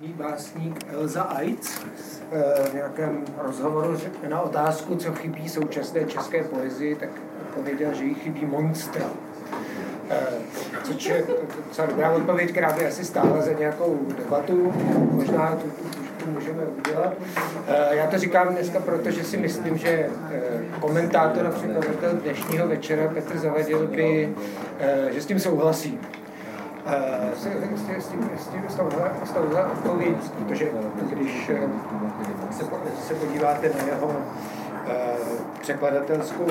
jiný básník Elza Aitz v nějakém rozhovoru na otázku, co chybí současné české poezii, tak odpověděl, že jí chybí monstra. Což je docela dobrá odpověď, která by asi stála za nějakou debatu. Možná tu, tu, můžeme udělat. Já to říkám dneska, protože si myslím, že komentátor a překladatel dnešního večera Petr Zavadil by, že s tím souhlasí. Uh, s, s, tím, s, tím, s, s protože když se, se podíváte na jeho uh, překladatelskou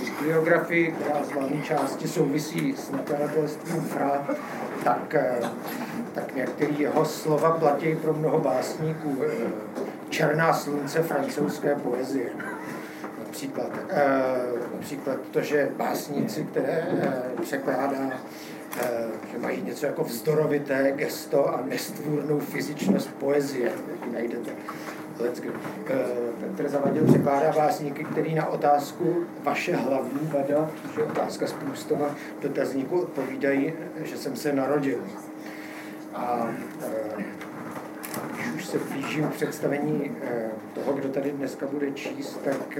bibliografii, která z hlavní části souvisí s nakladatelstvím Fra, tak, uh, tak některé jeho slova platí pro mnoho básníků. Černá slunce francouzské poezie. Například, například to, že básníci, které překládá že mají něco jako vzdorovité gesto a nestvůrnou fyzičnost poezie, jaký najdete. Petr Zavadil překládá básníky, který na otázku vaše hlavní vada, že otázka z Průstova dotazníku odpovídají, že jsem se narodil. A když už se blížím představení toho, kdo tady dneska bude číst, tak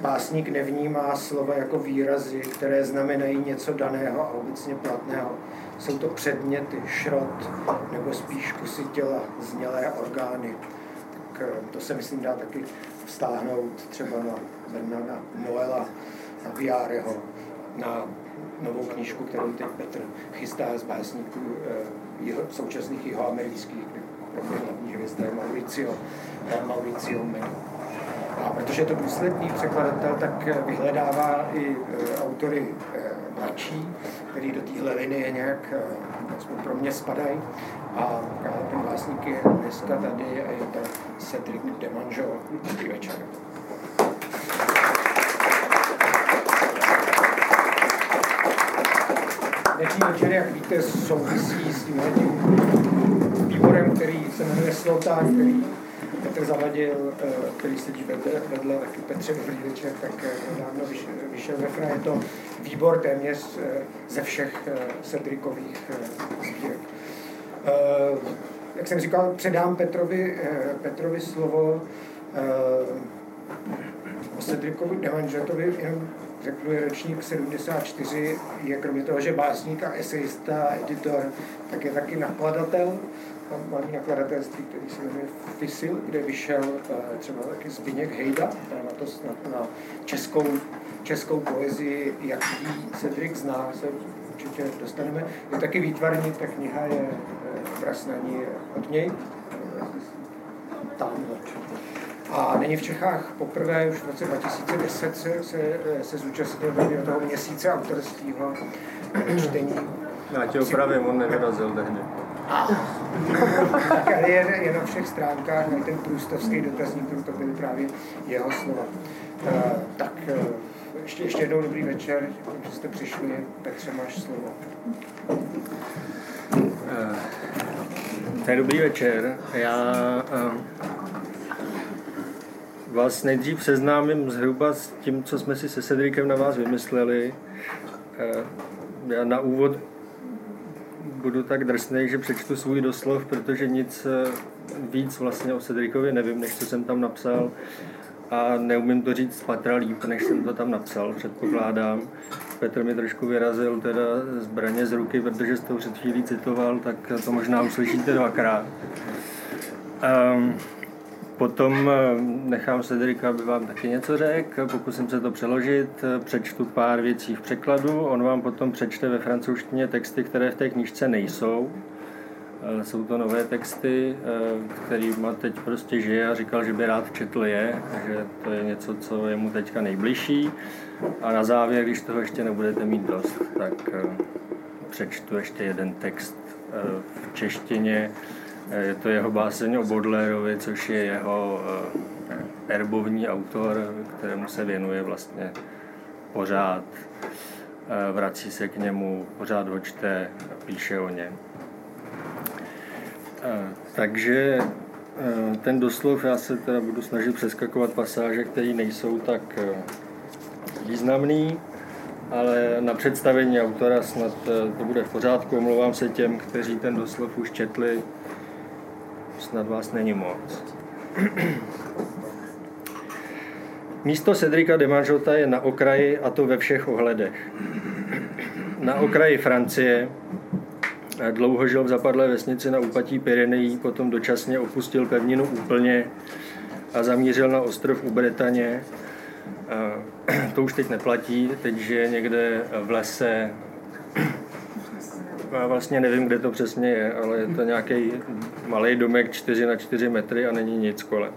básník nevnímá slova jako výrazy, které znamenají něco daného a obecně platného. Jsou to předměty, šrot, nebo spíš kusy těla, znělé orgány. Tak to se myslím dá taky vztáhnout třeba na Bernarda Noela, na Viareho, na novou knížku, kterou teď Petr chystá z básníků jeho, současných jihoamerických, kde hlavní hvězda je Mauricio, Mauricio Meno. A protože je to důsledný překladatel, tak vyhledává i e, autory e, mladší, který do téhle linie nějak pro mě spadají. A ten básník je dneska tady a je to Cedric Demanjo. Dobrý večer. Dnešní večer, jak víte, souvisí s tím výborem, který se jmenuje Slotán, který Petr Zavadil, eh, který sedí vedle, vedle taky Petře dobrý večer, tak eh, dávno vyšel ve FRA. Je to výbor téměř eh, ze všech Cedrikových sbírek. Jak jsem říkal, předám Petrovi, Petrovi slovo o Cedrikovi Demanžetovi, jenom řeknu, je ročník 74, je kromě toho, že básník a esejista, editor, tak je taky nakladatel malý nakladatelství, který se jmenuje Fisil, kde vyšel uh, třeba taky Zbigněk Hejda na, to, na, na českou, českou poezii, jak jí Cedric zná, se určitě dostaneme. Je taky výtvarní, ta kniha je obraz na ní od něj, tam a není v Čechách poprvé, už v roce 2010 se, se, se zúčastnil toho měsíce autorského čtení. Já tě opravím, on nevyrazil tehdy. Ale je, na všech stránkách, na ten průstovský dotazník, to byly právě jeho slova. Uh, tak uh, ještě, ještě jednou dobrý večer, děkuji, že jste přišli. Petře, máš slovo. Uh, to je dobrý večer. Já vás nejdřív seznámím zhruba s tím, co jsme si se Cedrikem na vás vymysleli. Já na úvod budu tak drsný, že přečtu svůj doslov, protože nic eh, víc vlastně o Cedrikovi nevím, než co jsem tam napsal a neumím to říct patra líp, než jsem to tam napsal, předpokládám. Petr mi trošku vyrazil teda zbraně z ruky, protože jste to před chvílí citoval, tak to možná uslyšíte dvakrát. Um, Potom eh, nechám Cedrika, aby vám taky něco řekl, pokusím se to přeložit, eh, přečtu pár věcí v překladu, on vám potom přečte ve francouzštině texty, které v té knížce nejsou. Eh, jsou to nové texty, kterýma teď prostě žije a říkal, že by rád četl je, že to je něco, co je mu teďka nejbližší. A na závěr, když toho ještě nebudete mít dost, tak přečtu ještě jeden text v češtině, je to jeho báseň o Baudelaire, což je jeho eh, erbovní autor, kterému se věnuje vlastně pořád. Eh, vrací se k němu, pořád ho čte, píše o něm. Eh, takže ten doslov, já se teda budu snažit přeskakovat pasáže, které nejsou tak významný, ale na představení autora snad to bude v pořádku. Omlouvám se těm, kteří ten doslov už četli, snad vás není moc. Místo Cedrika de Manžota je na okraji a to ve všech ohledech. Na okraji Francie, dlouho žil v zapadlé vesnici na úpatí Pyrenejí, potom dočasně opustil pevninu úplně a zamířil na ostrov u Bretaně. To už teď neplatí, teď žije někde v lese. Já vlastně nevím, kde to přesně je, ale je to nějaký malý domek 4 na 4 metry a není nic kolem.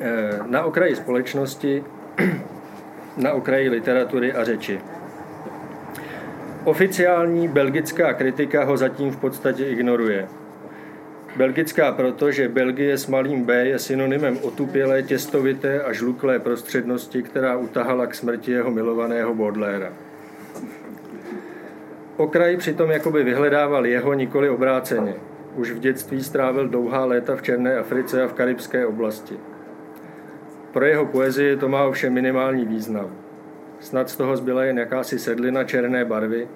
Eh, na okraji společnosti, na okraji literatury a řeči. Oficiální belgická kritika ho zatím v podstatě ignoruje. Belgická proto, že Belgie s malým B je synonymem otupělé, těstovité a žluklé prostřednosti, která utahala k smrti jeho milovaného Baudelaire. Okraj přitom jakoby vyhledával jeho nikoli obráceně. Už v dětství strávil dlouhá léta v Černé Africe a v karibské oblasti. Pro jeho poezii to má ovšem minimální význam. Snad z toho zbyla jen jakási sedlina černé barvy,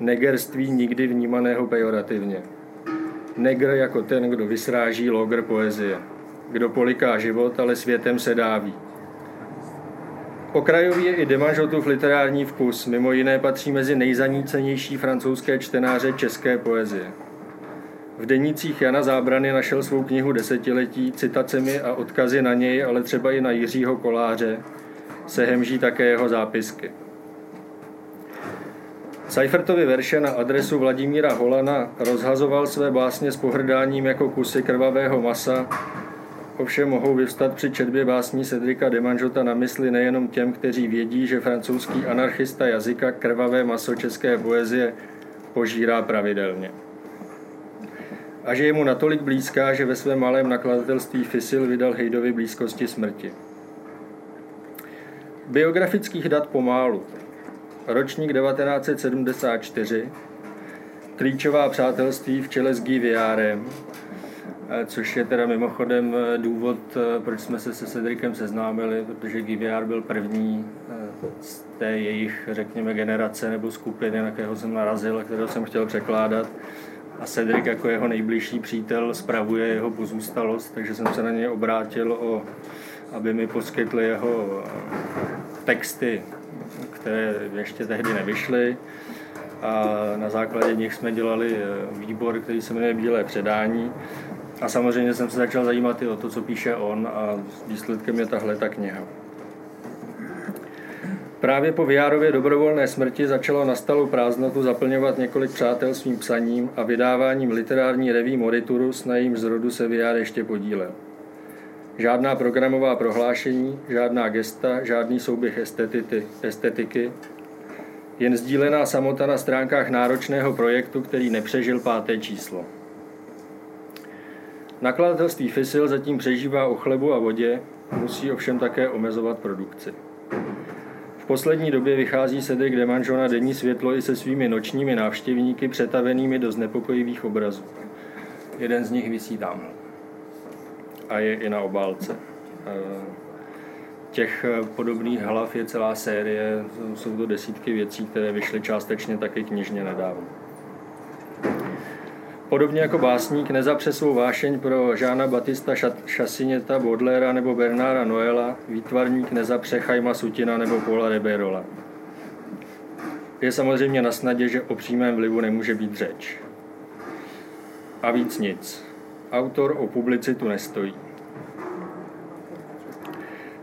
negerství nikdy vnímaného pejorativně. Negr jako ten, kdo vysráží logr poezie, kdo poliká život, ale světem se dáví. Okrajový je i Demanžotův literární vkus, mimo jiné patří mezi nejzanícenější francouzské čtenáře české poezie. V denících Jana Zábrany našel svou knihu Desetiletí citacemi a odkazy na něj, ale třeba i na Jiřího Koláře, se hemží také jeho zápisky. Seifertovi verše na adresu Vladimíra Holana rozhazoval své básně s pohrdáním jako kusy krvavého masa, ovšem mohou vyvstat při četbě básní Cedrika Demanžota na mysli nejenom těm, kteří vědí, že francouzský anarchista jazyka krvavé maso české poezie požírá pravidelně a že je mu natolik blízká, že ve svém malém nakladatelství Fisil vydal Hejdovi blízkosti smrti. Biografických dat pomálu. Ročník 1974, klíčová přátelství v čele s Guy Viárem, což je teda mimochodem důvod, proč jsme se se Cedricem seznámili, protože Viár byl první z té jejich, řekněme, generace nebo skupiny, na kterého jsem narazil a kterého jsem chtěl překládat a Cedric jako jeho nejbližší přítel spravuje jeho pozůstalost, takže jsem se na něj obrátil, o, aby mi poskytli jeho eh, texty, které ještě tehdy nevyšly a na základě nich jsme dělali eh, výbor, který se jmenuje Bílé předání. A samozřejmě jsem se začal zajímat i o to, co píše on a výsledkem je tahle ta kniha. Právě po Viárově dobrovolné smrti začalo nastalou prázdnotu zaplňovat několik přátel svým psaním a vydáváním literární reví Moriturus, na jejím zrodu se Viár ještě podílel. Žádná programová prohlášení, žádná gesta, žádný souběh estetity, estetiky, jen sdílená samota na stránkách náročného projektu, který nepřežil páté číslo. Nakladatelství Fisil zatím přežívá o chlebu a vodě, musí ovšem také omezovat produkci poslední době vychází Cedric Demanjo na denní světlo i se svými nočními návštěvníky přetavenými do znepokojivých obrazů. Jeden z nich visí tam a je i na obálce. Eh, těch eh, podobných hlav je celá série, jsou to desítky věcí, které vyšly částečně taky knižně nedávno. Podobně jako básník nezapře svou vášeň pro Žána Batista Chassigneta, Baudelaire nebo Bernarda Noela, výtvarník nezapře Chaima Sutina nebo Paula Reberola. Je samozřejmě na snadě, že o přímém vlivu nemůže být řeč. A víc nic. Autor o publicitu nestojí.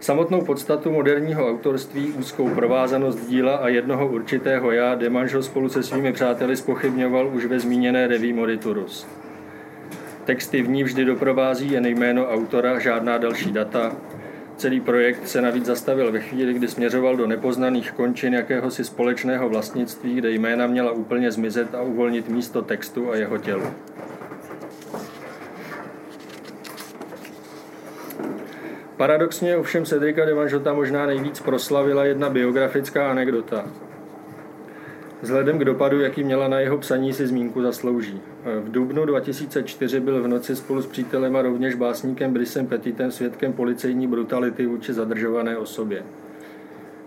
Samotnou podstatu moderního autorství, úzkou provázanost díla a jednoho určitého já Demanžo spolu se svými přáteli spochybňoval už ve zmíněné reví Moriturus. Texty v ní vždy doprovází jen jméno autora, žádná další data. Celý projekt se navíc zastavil ve chvíli, kdy směřoval do nepoznaných končin jakéhosi společného vlastnictví, kde jména měla úplně zmizet a uvolnit místo textu a jeho tělu. Paradoxně ovšem Cedrika de Manžota možná nejvíc proslavila jedna biografická anekdota. Vzhledem k dopadu, jaký měla na jeho psaní, si zmínku zaslouží. V dubnu 2004 byl v noci spolu s přítelem a rovněž básníkem Brisem Petitem svědkem policejní brutality vůči zadržované osobě.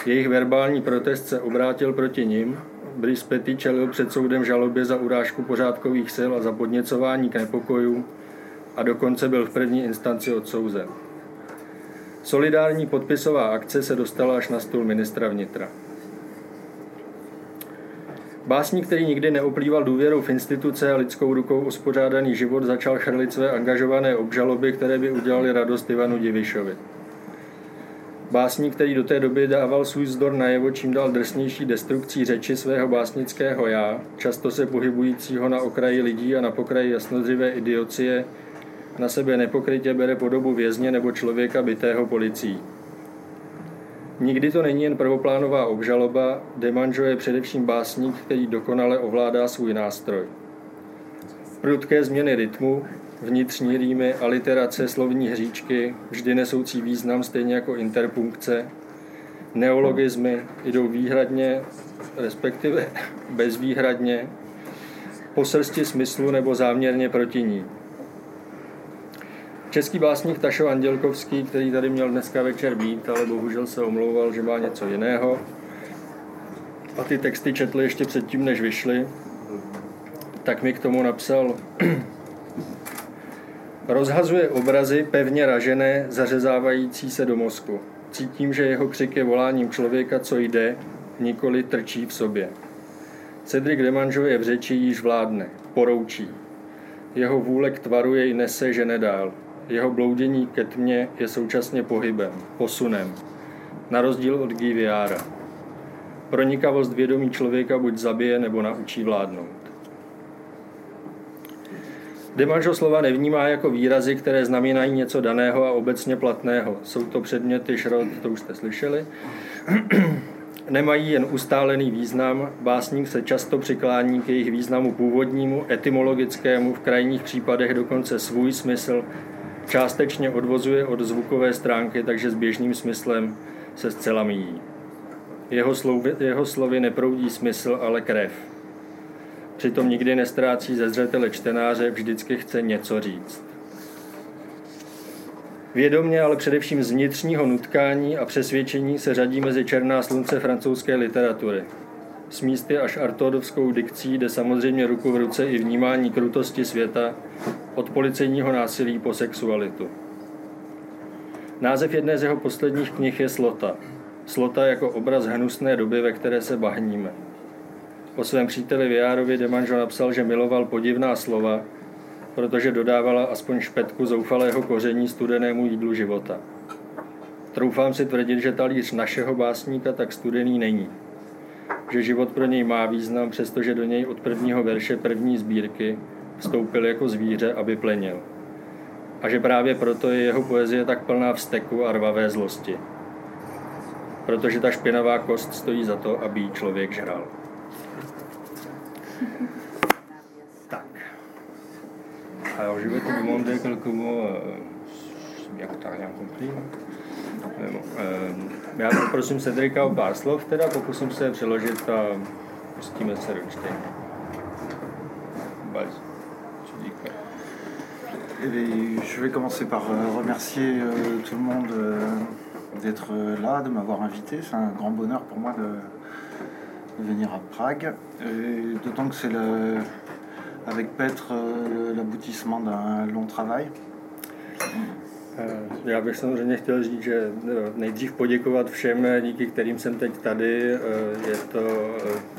Jejich verbální protest se obrátil proti nim. Brice Petit čelil před soudem žalobě za urážku pořádkových sil a za podněcování k nepokojům a dokonce byl v první instanci odsouzen. Solidární podpisová akce se dostala až na stůl ministra vnitra. Básník, který nikdy neuplýval důvěrou v instituce a lidskou rukou uspořádaný život, začal chrlit své angažované obžaloby, které by udělali radost Ivanu Divišovi. Básník, který do té doby dával svůj vzdor najevo čím dál drsnější destrukcí řeči svého básnického já, často se pohybujícího na okraji lidí a na pokraji jasnozřivé idiocie, na sebe nepokrytě bere podobu vězně nebo člověka bytého policií. Nikdy to není jen prvoplánová obžaloba, Demanjo je především básník, který dokonale ovládá svůj nástroj. Prudké změny rytmu, vnitřní rýmy, aliterace, slovní hříčky, vždy nesoucí význam stejně jako interpunkce, neologismy jdou výhradně, respektive bezvýhradně, po srsti smyslu nebo záměrně proti ní. Český básník Tašo Andělkovský, který tady měl dneska večer být, ale bohužel se omlouval, že má něco jiného. A ty texty četl ještě předtím, než vyšly. Tak mi k tomu napsal Rozhazuje obrazy pevně ražené, zařezávající se do mozku. Cítím, že jeho křik je voláním člověka, co jde, nikoli trčí v sobě. Cedric Demanžo je v řeči již vládne, poroučí. Jeho vůle k tvaru jej nese, že nedál. Jeho bloudění ke tmě je současně pohybem, posunem, na rozdíl od Giviára. Pronikavost vědomí člověka buď zabije nebo naučí vládnout. Demanžo slova nevnímá jako výrazy, které znamenají něco daného a obecně platného. Jsou to předměty šrot, to už jste slyšeli. Nemají jen ustálený význam, básník se často přiklání k jejich významu původnímu, etymologickému, v krajních případech dokonce svůj smysl částečně odvozuje od zvukové stránky, takže s běžným smyslem se zcela míjí. Jeho slovy, jeho slovy neproudí smysl, ale krev. Přitom nikdy nestrácí ze zřetele čtenáře, vždycky chce něco říct. Vědomně, ale především z vnitřního nutkání a přesvědčení se řadí mezi černá slunce francouzské literatury. S místy až artodovskou dikcí jde samozřejmě ruku v ruce i vnímání krutosti světa, od policejního násilí po sexualitu. Název jedné z jeho posledních knih je Slota. Slota jako obraz hnusné doby, ve které se bahníme. O svém příteli Viárovi Demanžo napsal, že miloval podivná slova, protože dodávala aspoň špetku zoufalého koření studenému jídlu života. Troufám si tvrdit, že talíř našeho básníka tak studený není. Že život pro něj má význam, přestože do něj od prvního verše první sbírky vstoupil jako zvíře, aby plenil. A že právě proto je jeho poezie tak plná vzteku a rvavé zlosti. Protože ta špinavá kost stojí za to, aby ji člověk žral. Tak. Alors, je vais te demander quelques mots, euh, bien que euh, je vais commencer par euh, remercier euh, tout le monde d'être là, de m'avoir invité. C'est un grand bonheur pour moi de, venir à Prague. D'autant que c'est avec Petre euh, l'aboutissement d'un long travail. Eh, já bych samozřejmě chtěl říct, že eh, nejdřív poděkovat všem, díky kterým jsem teď tady. Eh, je to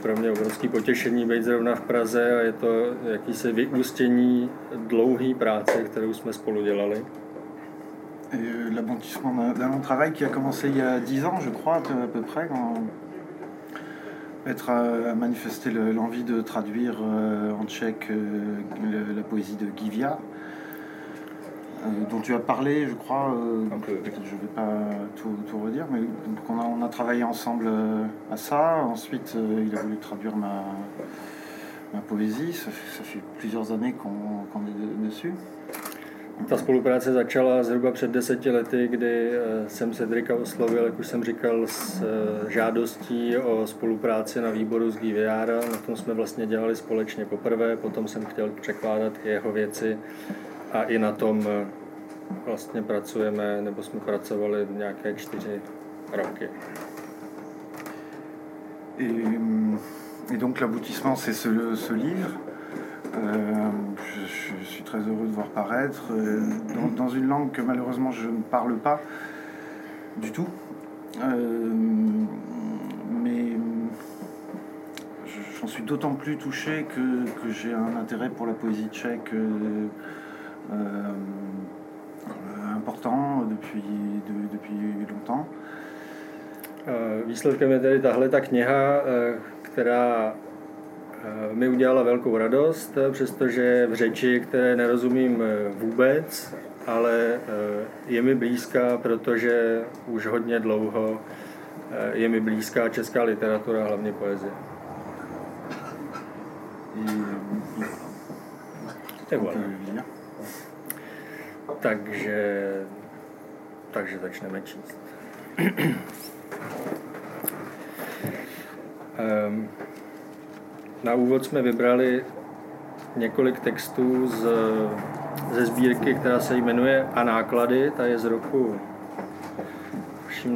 pro mě obrovské potěšení být zrovna v Praze a je to jakýsi vyústění dlouhé práce, kterou jsme spolu dělali. L'aboutissement d'un long travail qui a commencé il y a 10 ans, je crois, à peu près, quand être à manifester l'envie de traduire euh, en tchèque euh, la poésie de Givia, euh, dont tu as parlé, je crois. je ne vais pas tout, redire, mais on, a, travaillé ensemble à ça. Ensuite, il a voulu traduire ma, ma poésie. Ça fait, plusieurs années qu'on est dessus. Ta spolupráce začala zhruba před deseti lety, kdy eh, jsem Cedrika oslovil, jak už jsem říkal, s eh, žádostí o spolupráci na výboru z GVR. Na tom jsme vlastně dělali společně poprvé, potom jsem chtěl překládat jeho věci a i na tom eh, pracujeme, nebo jsme pracovali nějaké čtyři roky. Et, et donc l'aboutissement, c'est ce, livre. Euh, je, suis très heureux de voir paraître euh, dans, dans, une langue que malheureusement je ne parle pas du tout. Euh, mais j'en suis d'autant plus touché que, que j'ai un intérêt pour la poésie tchèque important depuis, de, depuis longtemps. Výsledkem je tedy tahle ta kniha, která mi udělala velkou radost, přestože v řeči, které nerozumím vůbec, ale je mi blízká, protože už hodně dlouho je mi blízká česká literatura, hlavně poezie. Takže, takže začneme číst. um, na úvod jsme vybrali několik textů z, ze sbírky, která se jmenuje A náklady, ta je z roku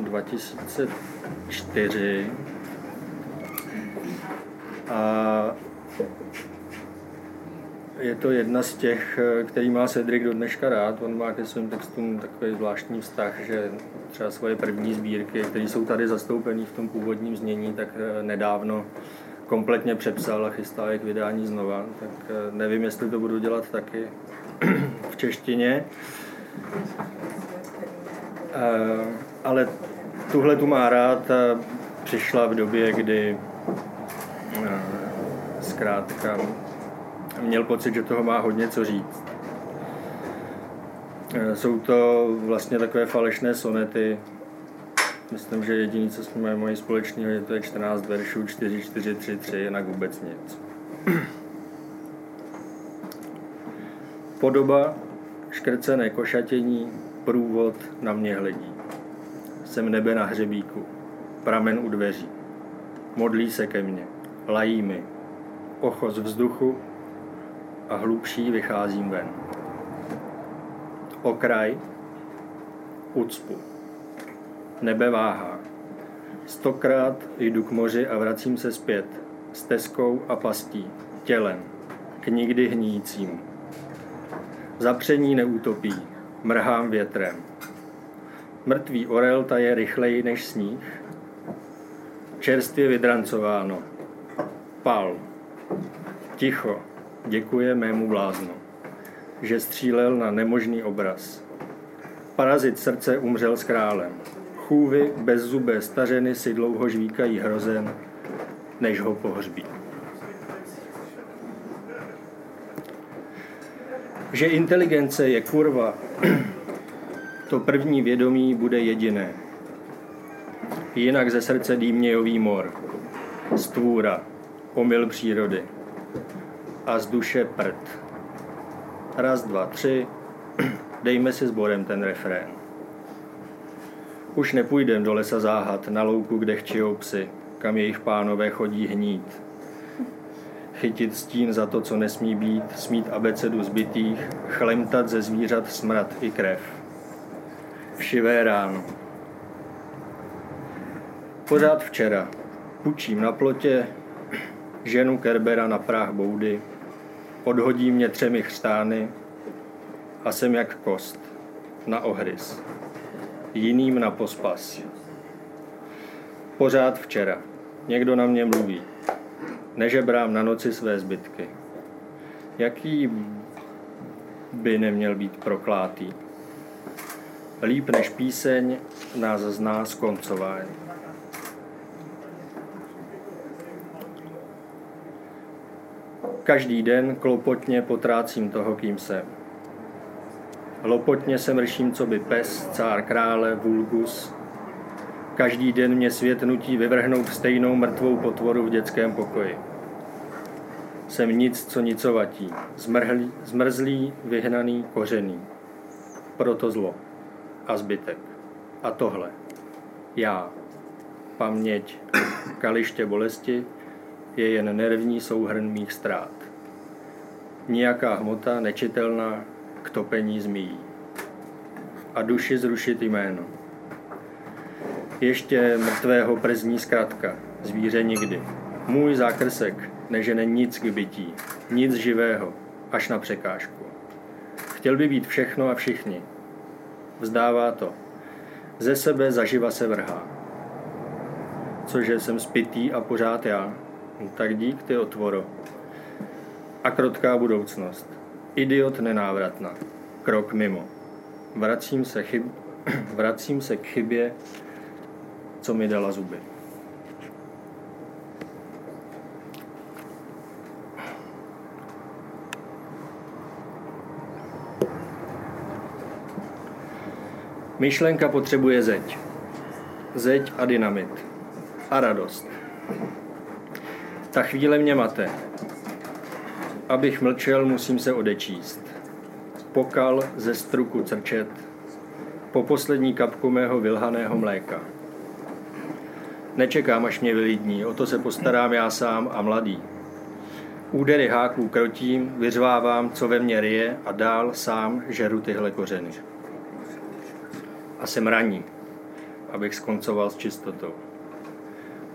2004. A je to jedna z těch, který má Cedric do dneška rád. On má ke svým textům takový zvláštní vztah, že třeba svoje první sbírky, které jsou tady zastoupené v tom původním znění, tak nedávno kompletně přepsal a chystá je k vydání znova, tak eh, nevím, jestli to budu dělat taky v češtině. Eh, ale tuhle tu má rád a přišla v době, kdy eh, zkrátka měl pocit, že toho má hodně co říct. Jsou to vlastně takové falešné sonety, Myslím, že jediný, co jsme mají společného, je to je 14 veršů, 4, 4, 3, 3, jinak vůbec nic. Podoba, škrcené košatění, průvod na mě hledí. Jsem nebe na hřebíku, pramen u dveří. Modlí se ke mně, lají mi. Ochos vzduchu a hlubší vycházím ven. Okraj, ucpu nebe váhá. Stokrát jdu k moři a vracím se zpět, stezkou a pastí, tělem, k nikdy hníjícím. Zapření neutopí, mrhám větrem. Mrtvý orel taje rychleji než sníh. Čerstvě vydrancováno. Pal. Ticho. Děkuje mému bláznu, že střílel na nemožný obraz. Parazit srdce umřel s králem. Chůvy bezzubé stařeny si dlouho žvíkají hrozen, než ho pohřbí. Že inteligence je kurva, to první vědomí bude jediné. Jinak ze srdce dýmějový mor, stvůra, omyl přírody a z duše prd. Raz, dva, tři, dejme si sborem ten refrén. Už nepůjdem do lesa záhat, na louku, kde chčijou psy, kam jejich pánové chodí hnít. Chytit stín za to, co nesmí být, smít abecedu zbytých, chlemtat ze zvířat smrad i krev. Všivé ráno. Pořád včera. Pučím na plotě, ženu Kerbera na práh boudy, odhodí mě třemi chřtány a jsem jak kost na ohrys jiným na pospas. Pořád včera. Někdo na mě mluví. Nežebrám na noci své zbytky. Jaký by neměl být proklátý? Líp než píseň nás zná skoncování. Každý den klopotně potrácím toho, kým jsem. Lopotně se mrším, co by pes, cár krále, vulgus. Každý den mě svět nutí vyvrhnout stejnou mrtvou potvoru v dětském pokoji. Jsem nic, co nicovatí, zmrhlý, zmrzlý, vyhnaný, kořený. Proto zlo a zbytek. A tohle. Já. Paměť, kaliště bolesti je jen nervní souhrn mých ztrát. Nijaká hmota nečitelná, k topení zmíjí a duši zrušit jméno. Ještě mrtvého przní zkratka, zvíře nikdy. Můj zákrsek nežene nic k bytí, nic živého, až na překážku. Chtěl by být všechno a všichni. Vzdává to. Ze sebe zaživa se vrhá. Cože jsem spitý a pořád já. Tak dík, ty otvoro. A krotká budoucnost. Idiot nenávratná. Krok mimo. Vracím se, chyb... Vracím se k chybě, co mi dala zuby. Myšlenka potřebuje zeď. Zeď a dynamit. A radost. Ta chvíle mě mate. Abych mlčel, musím se odečíst. Pokal ze struku crčet. Po poslední kapku mého vylhaného mléka. Nečekám, až mě vylidní, o to se postarám já sám a mladý. Údery háků krotím, vyřvávám, co ve mně ryje a dál sám žeru tyhle kořeny a jsem raní, abych skoncoval s čistotou.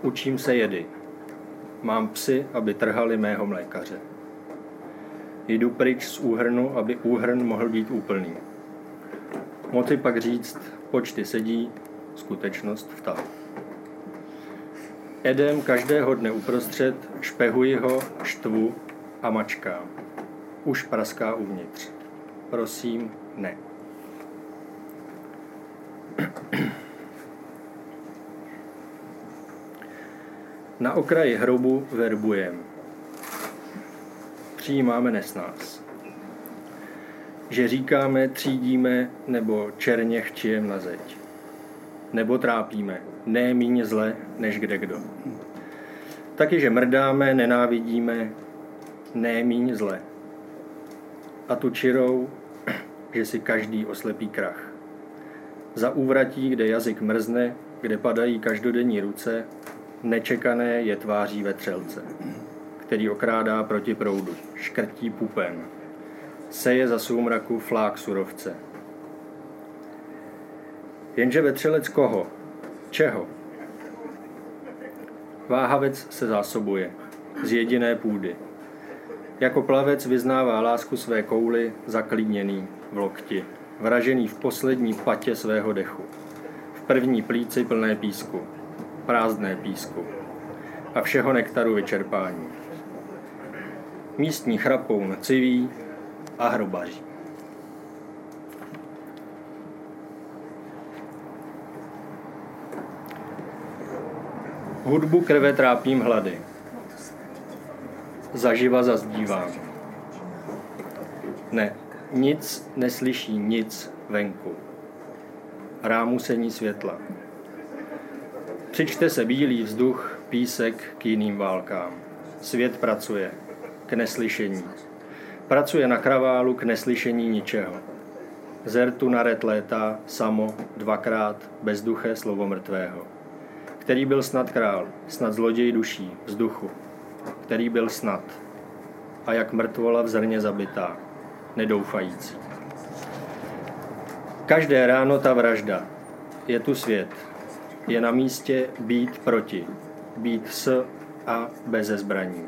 Učím se jedy. Mám psy, aby trhali mého mlékaře. Jdu pryč z úhrnu, aby úhrn mohl být úplný. Moci pak říct, počty sedí, skutečnost vtahu. Edem každého dne uprostřed, špehuji ho, štvu a mačkám. Už praská uvnitř. Prosím, ne. Na okraji hrobu verbujem. Přijímáme nesnás. Že říkáme, třídíme nebo černě chčijem na zeď. Nebo trápíme, ne míně zle, než kde kdo. Taky, že mrdáme, nenávidíme, ne míň zle. A tu čirou, že si každý oslepí krach. Za úvratí, kde jazyk mrzne, kde padají každodenní ruce, nečekané je tváří vetřelce, který okrádá proti proudu, škrtí pupem, seje za soumraku flák surovce. Jenže vetřelec koho? Čeho? Váhavec se zásobuje z jediné půdy. Jako plavec vyznává lásku své kouly zaklíněný v lokti vražený v poslední patě svého dechu. V první plíci plné písku, prázdné písku a všeho nektaru vyčerpání. Místní chrapou civí a hrobaří. Hudbu krve trápím hlady. Zaživa zazdívám. Ne, nic neslyší nic venku. Rámusení světla. Přičte se bílý vzduch, písek k jiným válkám. Svět pracuje k neslyšení. Pracuje na kraválu k neslyšení ničeho. Zertu naret létá samo, dvakrát, bezduché slovo mrtvého. Který byl snad král, snad zloděj duší, vzduchu. Který byl snad. A jak mrtvola v zrně zabitá nedoufající. Každé ráno ta vražda. Je tu svět. Je na místě být proti. Být s a bez zbraní.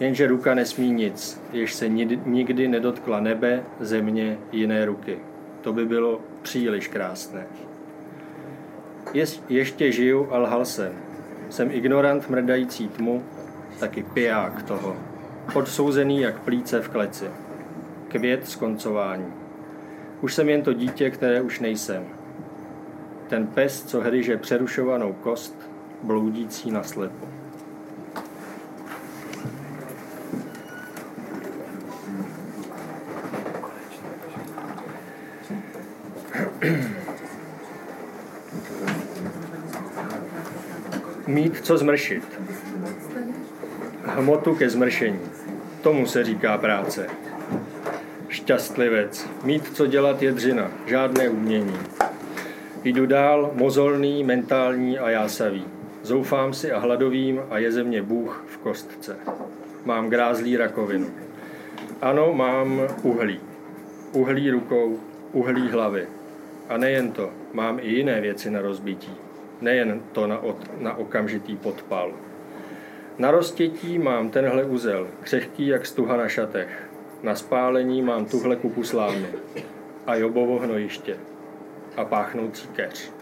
Jenže ruka nesmí nic, jež se nikdy nedotkla nebe, země, jiné ruky. To by bylo příliš krásné. Je, ještě žiju a lhal jsem. Jsem ignorant mrdající tmu, taky piják toho. Odsouzený jak plíce v kleci květ skoncování. Už jsem jen to dítě, které už nejsem. Ten pes, co hryže přerušovanou kost, bloudící na slepo. Mít co zmršit. Hmotu ke zmršení. Tomu se říká práce. Šťastlivec. Mít co dělat je dřina, žádné umění. Jdu dál, mozolný, mentální a jásavý. Zoufám si a hladovým a je ze mě Bůh v kostce. Mám grázlý rakovinu. Ano, mám uhlí. Uhlí rukou, uhlí hlavy. A nejen to, mám i jiné věci na rozbití. Nejen to na, od, na okamžitý podpal. Na roztětí mám tenhle uzel, křehký jak stuha na šatech Na spálení mám tuhle kupu slámy a jobovo hnojiště a páchnoucí keř.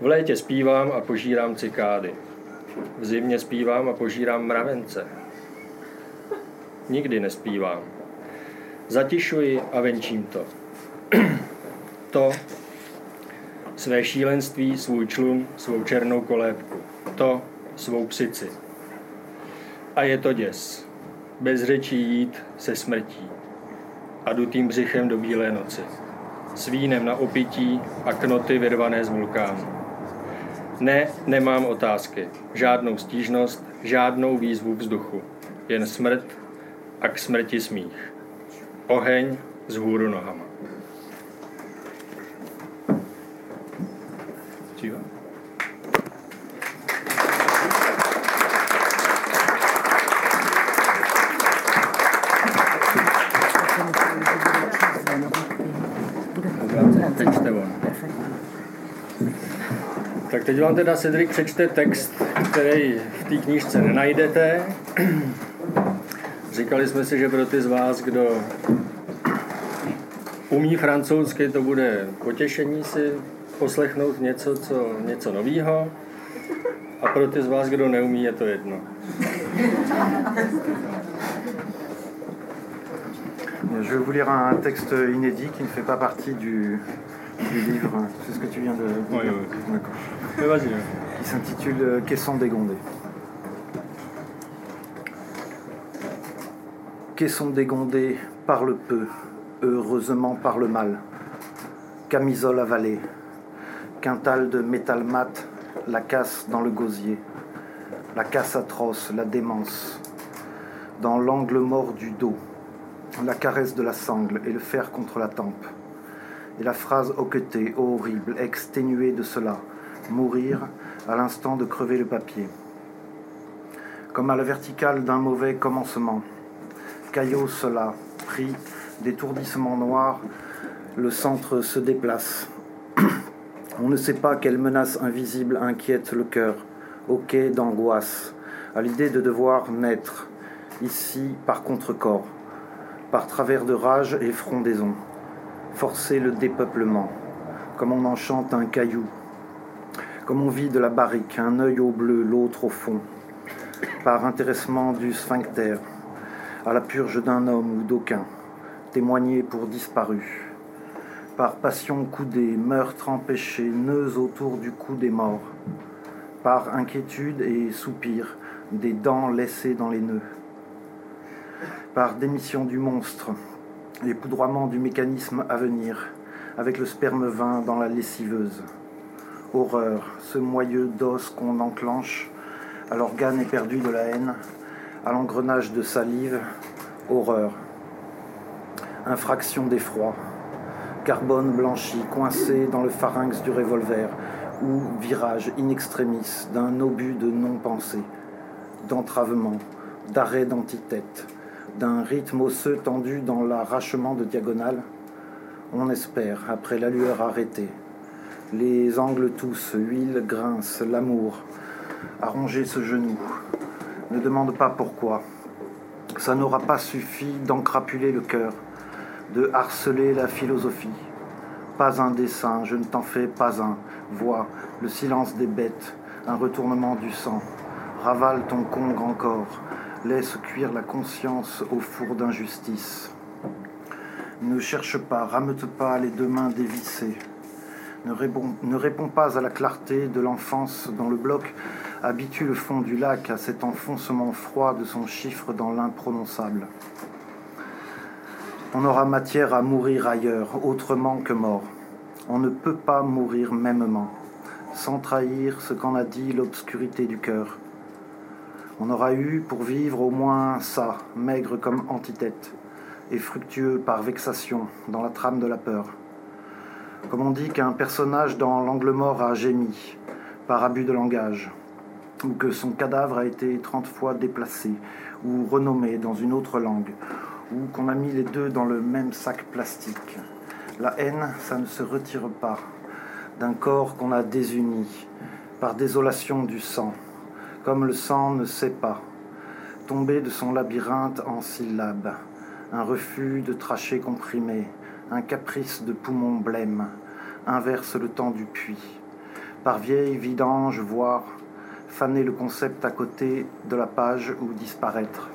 V létě zpívám a požírám cikády. V zimě zpívám a požírám mravence. Nikdy nespívám. Zatišuji a venčím to. to, své šílenství, svůj člun, svou černou kolébku. To, svou psici. A je to děs. Bez řečí jít se smrtí. A dutým břichem do bílé noci. S vínem na opití a knoty vyrvané z vulkánu. Ne, nemám otázky. Žádnou stížnost, žádnou výzvu vzduchu. Jen smrt a k smrti smích. Oheň z hůru nohama. Číva? Teď jste on. Tak teď vám teda Cedric přečte text, který v té knížce nenajdete. Říkali jsme si, že pro ty z vás, kdo umí francouzsky, to bude potěšení si poslechnout něco, co, něco nového. A pro ty z vás, kdo neumí, je to jedno. Je vais vous lire un texte inédit qui ne fait pas partie du, du livre. C'est ce que tu viens de dire Oui, oui. D'accord. Qui s'intitule euh, Caisson dégondé. Caisson dégondé parle peu, heureusement parle mal. Camisole avalée, quintal de métal mat, la casse dans le gosier, la casse atroce, la démence, dans l'angle mort du dos, la caresse de la sangle et le fer contre la tempe, et la phrase hoquetée, horrible, exténuée de cela, mourir à l'instant de crever le papier. Comme à la verticale d'un mauvais commencement, caillot cela, pris d'étourdissement noir, le centre se déplace. On ne sait pas quelle menace invisible inquiète le cœur, au quai d'angoisse, à l'idée de devoir naître, ici par contre-corps, par travers de rage et frondaison, forcer le dépeuplement, comme on enchante un caillou, comme on vit de la barrique, un œil au bleu, l'autre au fond, par intéressement du sphincter, à la purge d'un homme ou d'aucun, témoigné pour disparu, par passion coudée, meurtre empêché, nœuds autour du cou des morts, par inquiétude et soupir, des dents laissées dans les nœuds, par démission du monstre, et du mécanisme à venir, avec le sperme vain dans la lessiveuse. Horreur, ce moyeu d'os qu'on enclenche à l'organe éperdu de la haine, à l'engrenage de salive, horreur. Infraction d'effroi, carbone blanchi coincé dans le pharynx du revolver, ou virage in extremis d'un obus de non-pensée, d'entravement, d'arrêt d'antithète, d'un rythme osseux tendu dans l'arrachement de diagonale, on espère, après la lueur arrêtée. Les angles tous, huile, grince, l'amour, a rongé ce genou. Ne demande pas pourquoi. Ça n'aura pas suffi d'encrapuler le cœur, de harceler la philosophie. Pas un dessin, je ne t'en fais pas un. Vois le silence des bêtes, un retournement du sang. Ravale ton con grand corps, laisse cuire la conscience au four d'injustice. Ne cherche pas, rameute pas les deux mains dévissées. Ne réponds pas à la clarté de l'enfance dans le bloc, habitue le fond du lac à cet enfoncement froid de son chiffre dans l'imprononçable. On aura matière à mourir ailleurs, autrement que mort. On ne peut pas mourir mêmement, sans trahir ce qu'en a dit l'obscurité du cœur. On aura eu pour vivre au moins ça, maigre comme antithète, et fructueux par vexation dans la trame de la peur. Comme on dit qu'un personnage dans l'angle mort a gémi par abus de langage, ou que son cadavre a été trente fois déplacé ou renommé dans une autre langue, ou qu'on a mis les deux dans le même sac plastique. La haine, ça ne se retire pas d'un corps qu'on a désuni par désolation du sang, comme le sang ne sait pas, tomber de son labyrinthe en syllabes, un refus de tracher comprimé, un caprice de poumon blême, inverse le temps du puits. Par vieille vidange, voir faner le concept à côté de la page ou disparaître.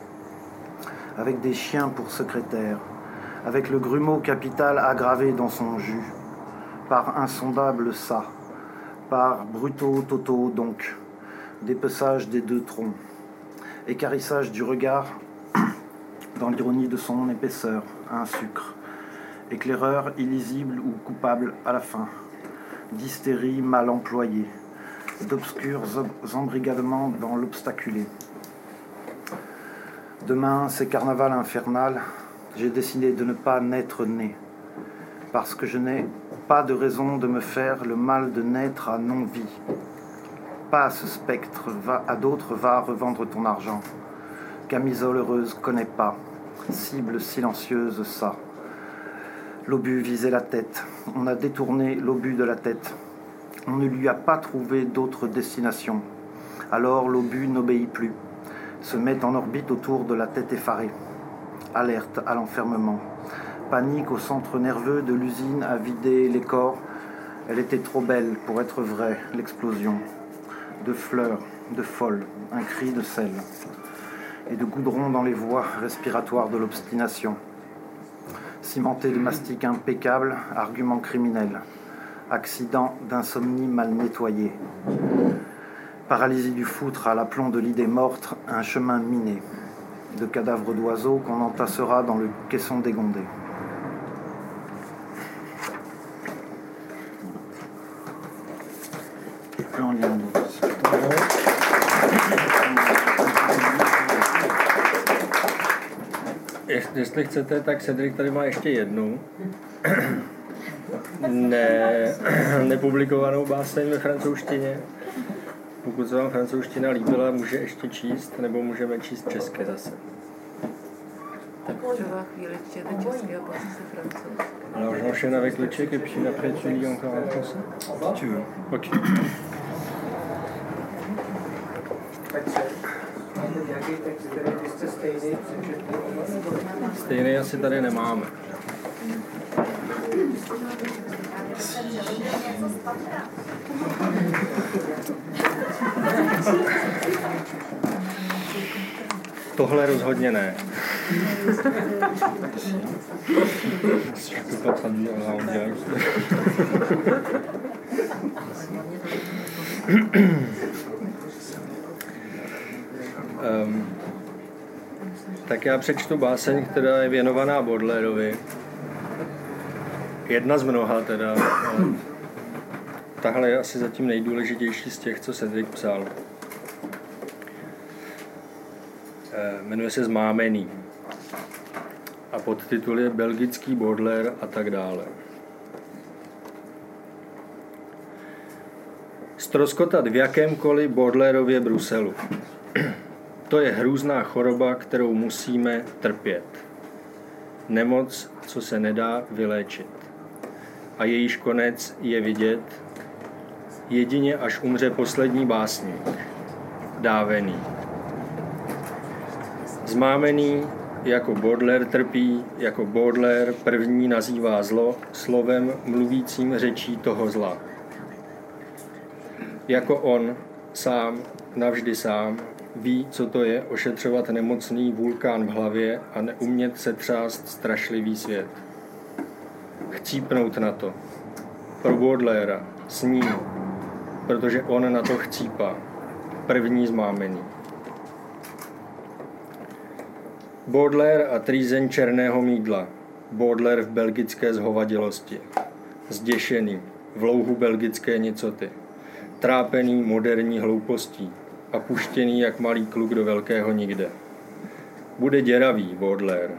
Avec des chiens pour secrétaire, avec le grumeau capital aggravé dans son jus, par insondable ça, par brutaux toto donc, dépeçage des deux troncs, écarissage du regard dans l'ironie de son épaisseur, un sucre, éclaireur illisible ou coupable à la fin, d'hystérie mal employée, d'obscurs embrigadements dans l'obstaculé. Demain, c'est carnaval infernal, j'ai décidé de ne pas naître né, parce que je n'ai pas de raison de me faire le mal de naître à non-vie. Pas ce spectre, va, à d'autres va revendre ton argent. Camisole heureuse, connais pas. Cible silencieuse, ça. L'obus visait la tête. On a détourné l'obus de la tête. On ne lui a pas trouvé d'autre destination. Alors l'obus n'obéit plus, se met en orbite autour de la tête effarée. Alerte à l'enfermement. Panique au centre nerveux de l'usine à vider les corps. Elle était trop belle pour être vraie, l'explosion. De fleurs, de folles, un cri de sel. Et de goudron dans les voies respiratoires de l'obstination. Cimenté de mastic impeccable, argument criminel. Accident d'insomnie mal nettoyé. Paralysie du foutre à l'aplomb de l'idée morte, un chemin miné. De cadavres d'oiseaux qu'on entassera dans le caisson dégondé. Jestli chcete, tak Cedric tady má ještě jednu ne, nepublikovanou báseň ve francouzštině. Pokud se vám francouzština líbila, může ještě číst, nebo můžeme číst české zase. Tak třeba chvíli čtěte česky a pak se francouzsky. Alors j'enchaîne avec le tchèque et puis après tu lis encore en français Si tu veux. Ok. Stejný asi tady nemáme. Tohle rozhodně ne. Je peux pas traduire là en direct. Um, tak já přečtu báseň, která je věnovaná Bodlerovi. Jedna z mnoha teda. Tahle je asi zatím nejdůležitější z těch, co Cedric psal. Eh, Jmenuje se Zmámený. A podtitul je Belgický Baudelaire a tak dále. Stroskotat v jakémkoliv Baudelairově Bruselu. To je hrůzná choroba, kterou musíme trpět. Nemoc, co se nedá vyléčit. A jejíž konec je vidět jedině až umře poslední básník. Dávený. Zmámený jako Baudelaire trpí, jako Baudelaire první nazývá zlo slovem mluvícím řečí toho zla. Jako on, sám, navždy sám, ví, co to je ošetřovat nemocný vulkán v hlavě a neumět se třást strašlivý svět. Chcípnout na to. Pro Baudelaire, s ním, protože on na to chcípá. První zmámený. Baudelaire a trýzeň černého mídla. Baudelaire v belgické zhovadilosti. Zděšený, v louhu belgické nicoty. Trápený moderní hloupostí a puštěný jak malý kluk do velkého nikde. Bude děravý, Baudelaire.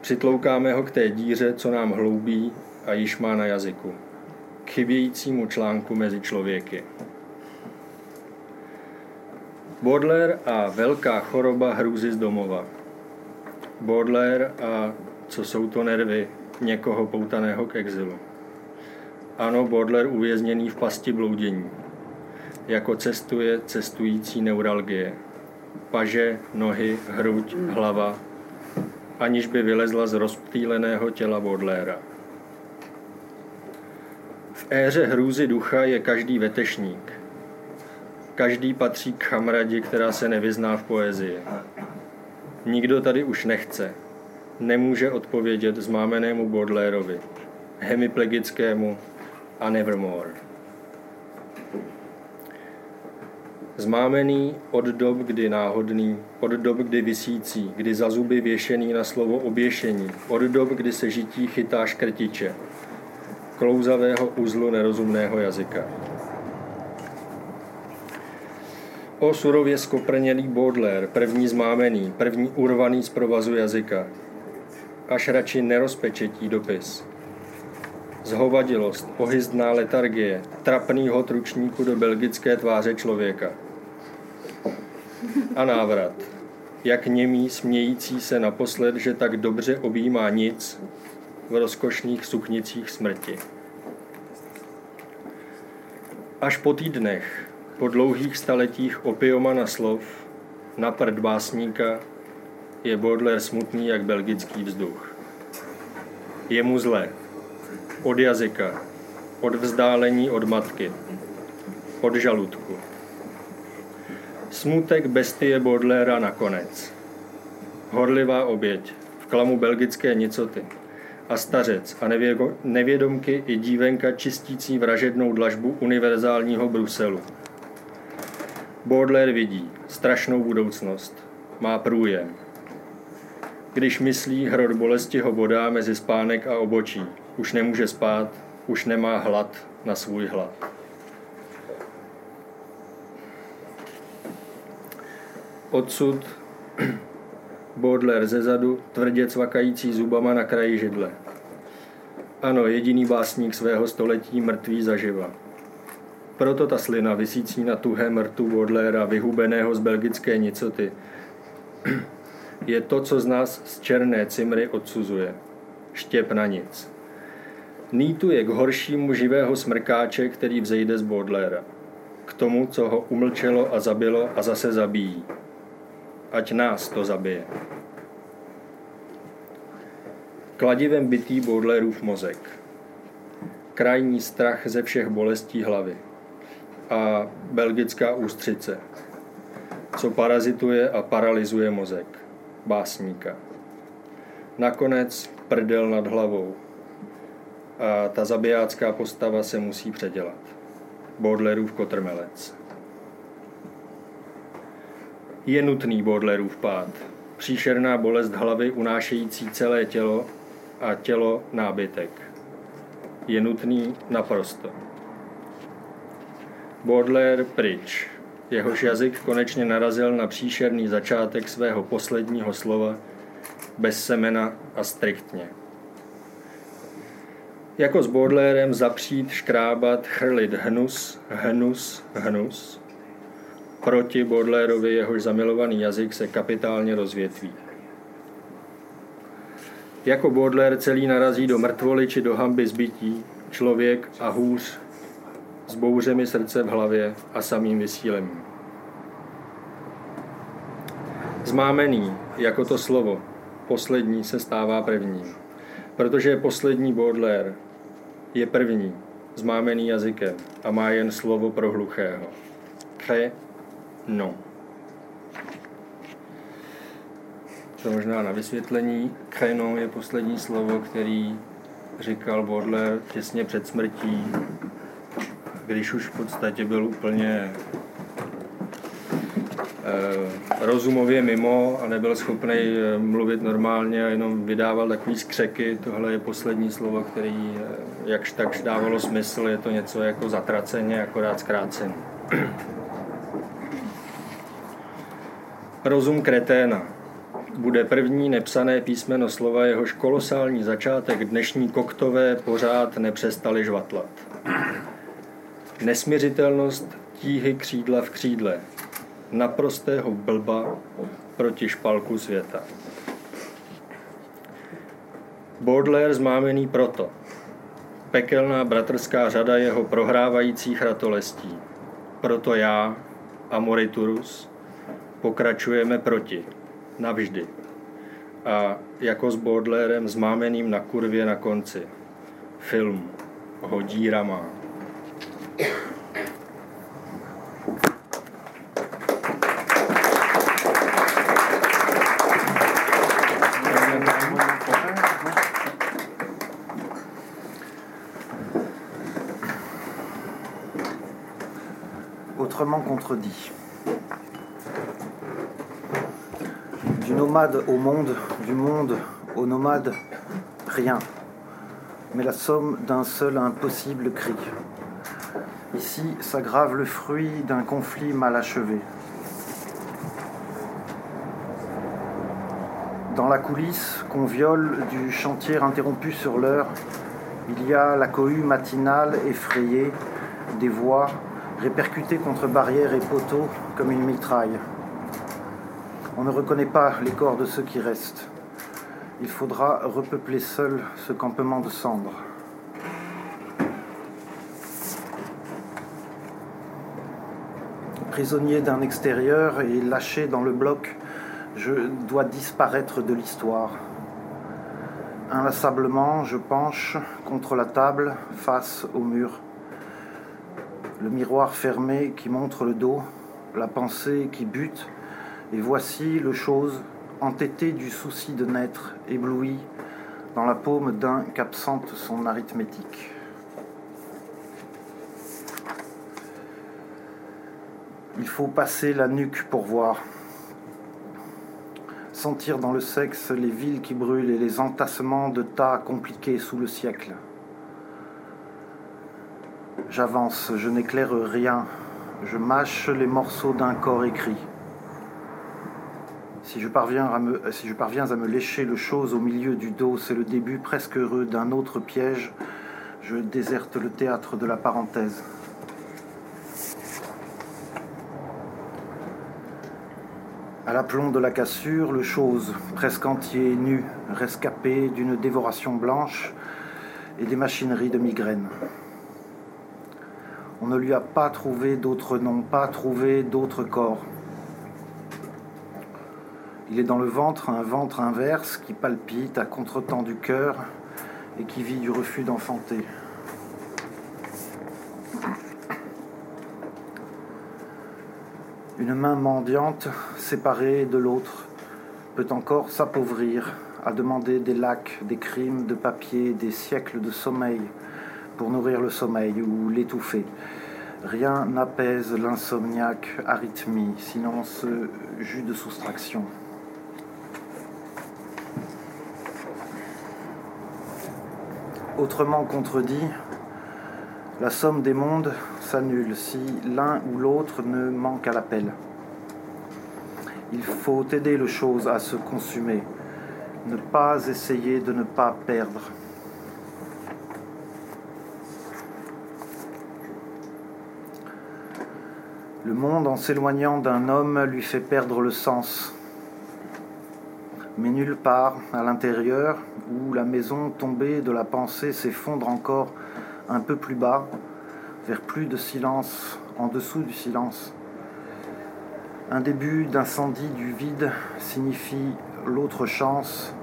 Přitloukáme ho k té díře, co nám hloubí a již má na jazyku. K chybějícímu článku mezi člověky. Baudelaire a velká choroba hrůzy z domova. Baudelaire a co jsou to nervy někoho poutaného k exilu. Ano, Baudelaire uvězněný v pasti bloudění. Jako cestuje cestující neuralgie. Paže, nohy, hruď, hlava. aniž by vylezla z rozptýleného těla Baudelaire. V éře hrůzy ducha je každý vetešník. Každý patří k chamradě, která se nevyzná v poezii. Nikdo tady už nechce, nemůže odpovědět zmámenému Baudelaireovi, hemiplegickému a Nevermore. Zmámený od dob, kdy náhodný, od dob, kdy vysící, kdy za zuby věšený na slovo oběšení, od dob, kdy se žití chytá škrtiče, klouzavého uzlu nerozumného jazyka. O surově skoprnělý Baudelaire, první zmámený, první urvaný z provazu jazyka, až radši nerozpečetí dopis. Zhovadilost, pohyzdná letargie, trapný hod ručníku do belgické tváře člověka. A návrat. Jak němý, smějící se naposled, že tak dobře objímá nic v rozkošných suknicích smrti. Až po týdnech, po dlouhých staletích opiomana slov, na prd básníka, je Baudelaire smutný jak belgický vzduch. Je mu zlé. Od jazyka, od vzdálení od matky, od žaludku. Smutek bestie Baudelaire nakonec. Horlivá oběť v klamu belgické nicoty a stařec a nevědomky i dívenka čistící vražednou dlažbu univerzálního Bruselu. Baudelaire vidí strašnou budoucnost. Má průjem. Když myslí, hrot bolesti ho bodá mezi spánek a obočí. Už nemůže spát, už nemá hlad na svůj hlad. Odsud Baudelaire zezadu, tvrdě cvakající zubama na kraji židle. Ano, jediný básník svého století mrtvý zaživa. Proto ta slina vysící na tuhé mrtu Baudelaire, vyhubeného z belgické nicoty, je to, co z nás z černé cimry odsuzuje. Štěp na nic. Nýtuje k horšímu živého smrkáče, který vzejde z Baudelaire. K tomu, co ho umlčelo a zabilo a zase zabíjí. Ať nás to zabije. Kladivem bytý Baudelaireův mozek. Krajní strach ze všech bolestí hlavy. A belgická ústřice, co parazituje a paralyzuje mozek básníka. Nakonec prdel nad hlavou. A ta zabijácká postava se musí předělat. Baudelairův kotrmelec. Je nutný Baudelairův pád. Příšerná bolest hlavy unášející celé tělo a tělo nábytek. Je nutný naprosto. Baudelaire pryč jehož jazyk konečně narazil na příšerný začátek svého posledního slova bez semena a striktně. Jako s Baudelairem zapřít, škrábat, chrlit hnus, hnus, hnus. Proti Baudelaireovi jehož zamilovaný jazyk se kapitálně rozvětví. Jako Baudelaire celý narazí do mrtvoly či do hamby zbytí, člověk a hůř s bouřemi srdce v hlavě a samým vysílením. Zmámený, jako to slovo, poslední se stává první. Protože je poslední Baudelaire, je první, zmámený jazykem a má jen slovo pro hluchého. Khe, no. To možná na vysvětlení. Khéno je poslední slovo, který říkal Baudelaire těsně před smrtí když už v podstatě byl úplně eh, rozumově mimo a nebyl schopný eh, mluvit normálně a jenom vydával takový skřeky. Tohle je poslední slovo, který eh, jakž takž dávalo smysl. Je to něco jako zatraceně, akorát zkráceně. Rozum kreténa bude první nepsané písmeno slova, jehož kolosální začátek dnešní koktové pořád nepřestali žvatlat. Nesměřitelnost tíhy křídla v křídle, naprostého blba proti špalku světa. Baudelaire zmámený proto. Pekelná bratrská řada jeho prohrávajících ratolestí. Proto já a Moriturus pokračujeme proti. Navždy. a jako s Baudelairem zmámeným na kurvě na konci. Film Hodírama. Autrement contredit. Nomade au monde, du monde au nomade, rien. Mais la somme d'un seul impossible cri. Ici s'aggrave le fruit d'un conflit mal achevé. Dans la coulisse qu'on viole du chantier interrompu sur l'heure, il y a la cohue matinale effrayée des voix répercutées contre barrières et poteaux comme une mitraille. On ne reconnaît pas les corps de ceux qui restent. Il faudra repeupler seul ce campement de cendres. Prisonnier d'un extérieur et lâché dans le bloc, je dois disparaître de l'histoire. Inlassablement, je penche contre la table, face au mur. Le miroir fermé qui montre le dos, la pensée qui bute, et voici le chose entêté du souci de naître, ébloui dans la paume d'un qu'absente son arithmétique. Il faut passer la nuque pour voir sentir dans le sexe les villes qui brûlent et les entassements de tas compliqués sous le siècle. J'avance, je n'éclaire rien, je mâche les morceaux d'un corps écrit. Si je, parviens à me, lécher le chose au milieu du dos, c'est le début presque heureux d'un autre piège. Je déserte le théâtre de la parenthèse. À l'aplomb de la cassure, le chose, presque entier, nu, rescapé d'une dévoration blanche et des machineries de migraine. On ne lui a pas trouvé d'autre nom, pas trouvé d'autre corps. Il est dans le ventre un ventre inverse qui palpite à contretemps du cœur et qui vit du refus d'enfanter. Une main mendiante, séparée de l'autre, peut encore s'appauvrir à demander des lacs, des crimes de papier, des siècles de sommeil pour nourrir le sommeil ou l'étouffer. Rien n'apaise l'insomniaque arythmie, sinon ce jus de soustraction. Autrement contredit, la somme des mondes s'annule si l'un ou l'autre ne manque à l'appel. Il faut aider le chose à se consumer, ne pas essayer de ne pas perdre. Le monde, en s'éloignant d'un homme, lui fait perdre le sens. Mais nulle part, à l'intérieur, où la maison tombée de la pensée s'effondre encore un peu plus bas, vers plus de silence, en dessous du silence. Un début d'incendie du vide signifie l'autre chance,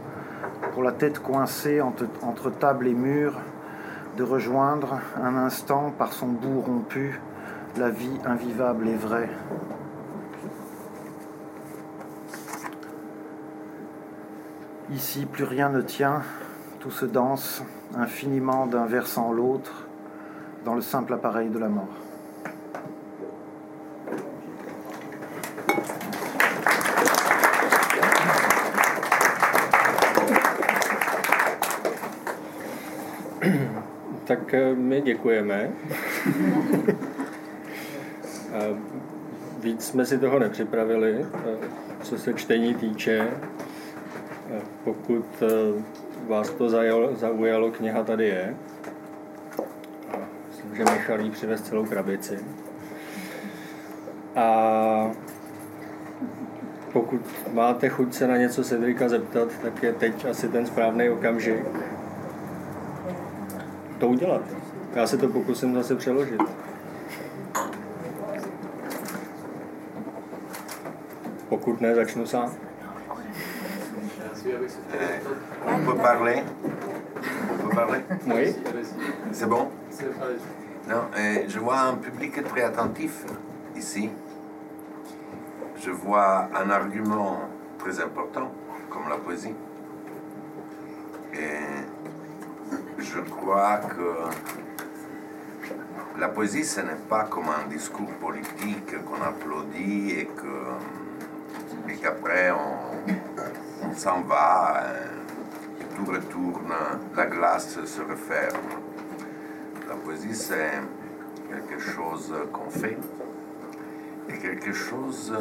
pour la tête coincée entre, table et mur, de rejoindre un instant par son bout rompu la vie invivable et vraie. Ici, plus rien ne tient, tout se danse infiniment d'un versant l'autre dans le simple appareil de la mort. Tak eh, my děkujeme. A Víc jsme si toho nepřipravili, eh, co se čtení týče. Pokud eh, vás to zajalo- zaujalo, kniha tady je. A Myslím, že Michal jí přivez celou krabici. A pokud máte chuť se na něco Cedrika zeptat, tak je teď asi ten správný okamžik to udělat. Já se to pokusím zase přeložit. Pokud ne, začnu sám. Euh, on peut parler On peut parler Oui. C'est bon? Non, euh, je vois un public très attentif ici. Je vois un argument très important, comme la poésie. Et je crois que la poésie, ce n'est pas comme un discours politique qu'on applaudit et que et qu'après on, on s'en va euh, tout retourne, la glace se referme. La poésie, c'est quelque chose qu'on fait et quelque chose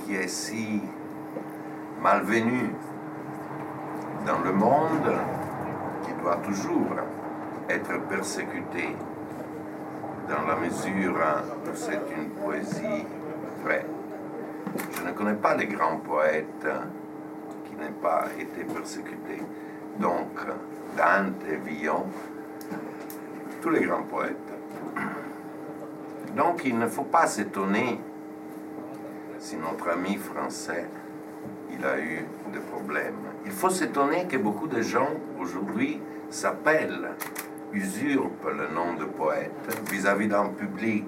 qui est si malvenu dans le monde qui doit toujours être persécuté dans la mesure où c'est une poésie vraie. Je ne connais pas de grands poètes n'aient pas été persécutés. Donc, Dante, Villon, tous les grands poètes. Donc, il ne faut pas s'étonner si notre ami français, il a eu des problèmes. Il faut s'étonner que beaucoup de gens aujourd'hui s'appellent, usurpent le nom de poète vis-à-vis d'un public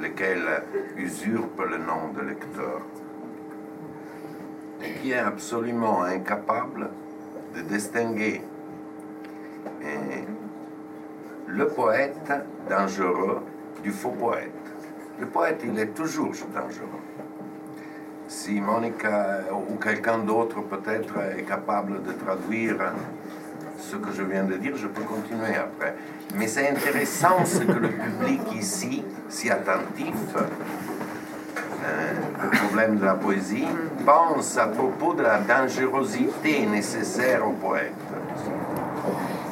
lequel usurpe le nom de lecteur, est absolument incapable de distinguer eh, le poète dangereux du faux poète. Le poète, il est toujours dangereux. Si Monica ou quelqu'un d'autre peut-être est capable de traduire ce que je viens de dire, je peux continuer après. Mais c'est intéressant ce que le public ici, si attentif au problème de la poésie, pense à propos de la dangerosité nécessaire au poète.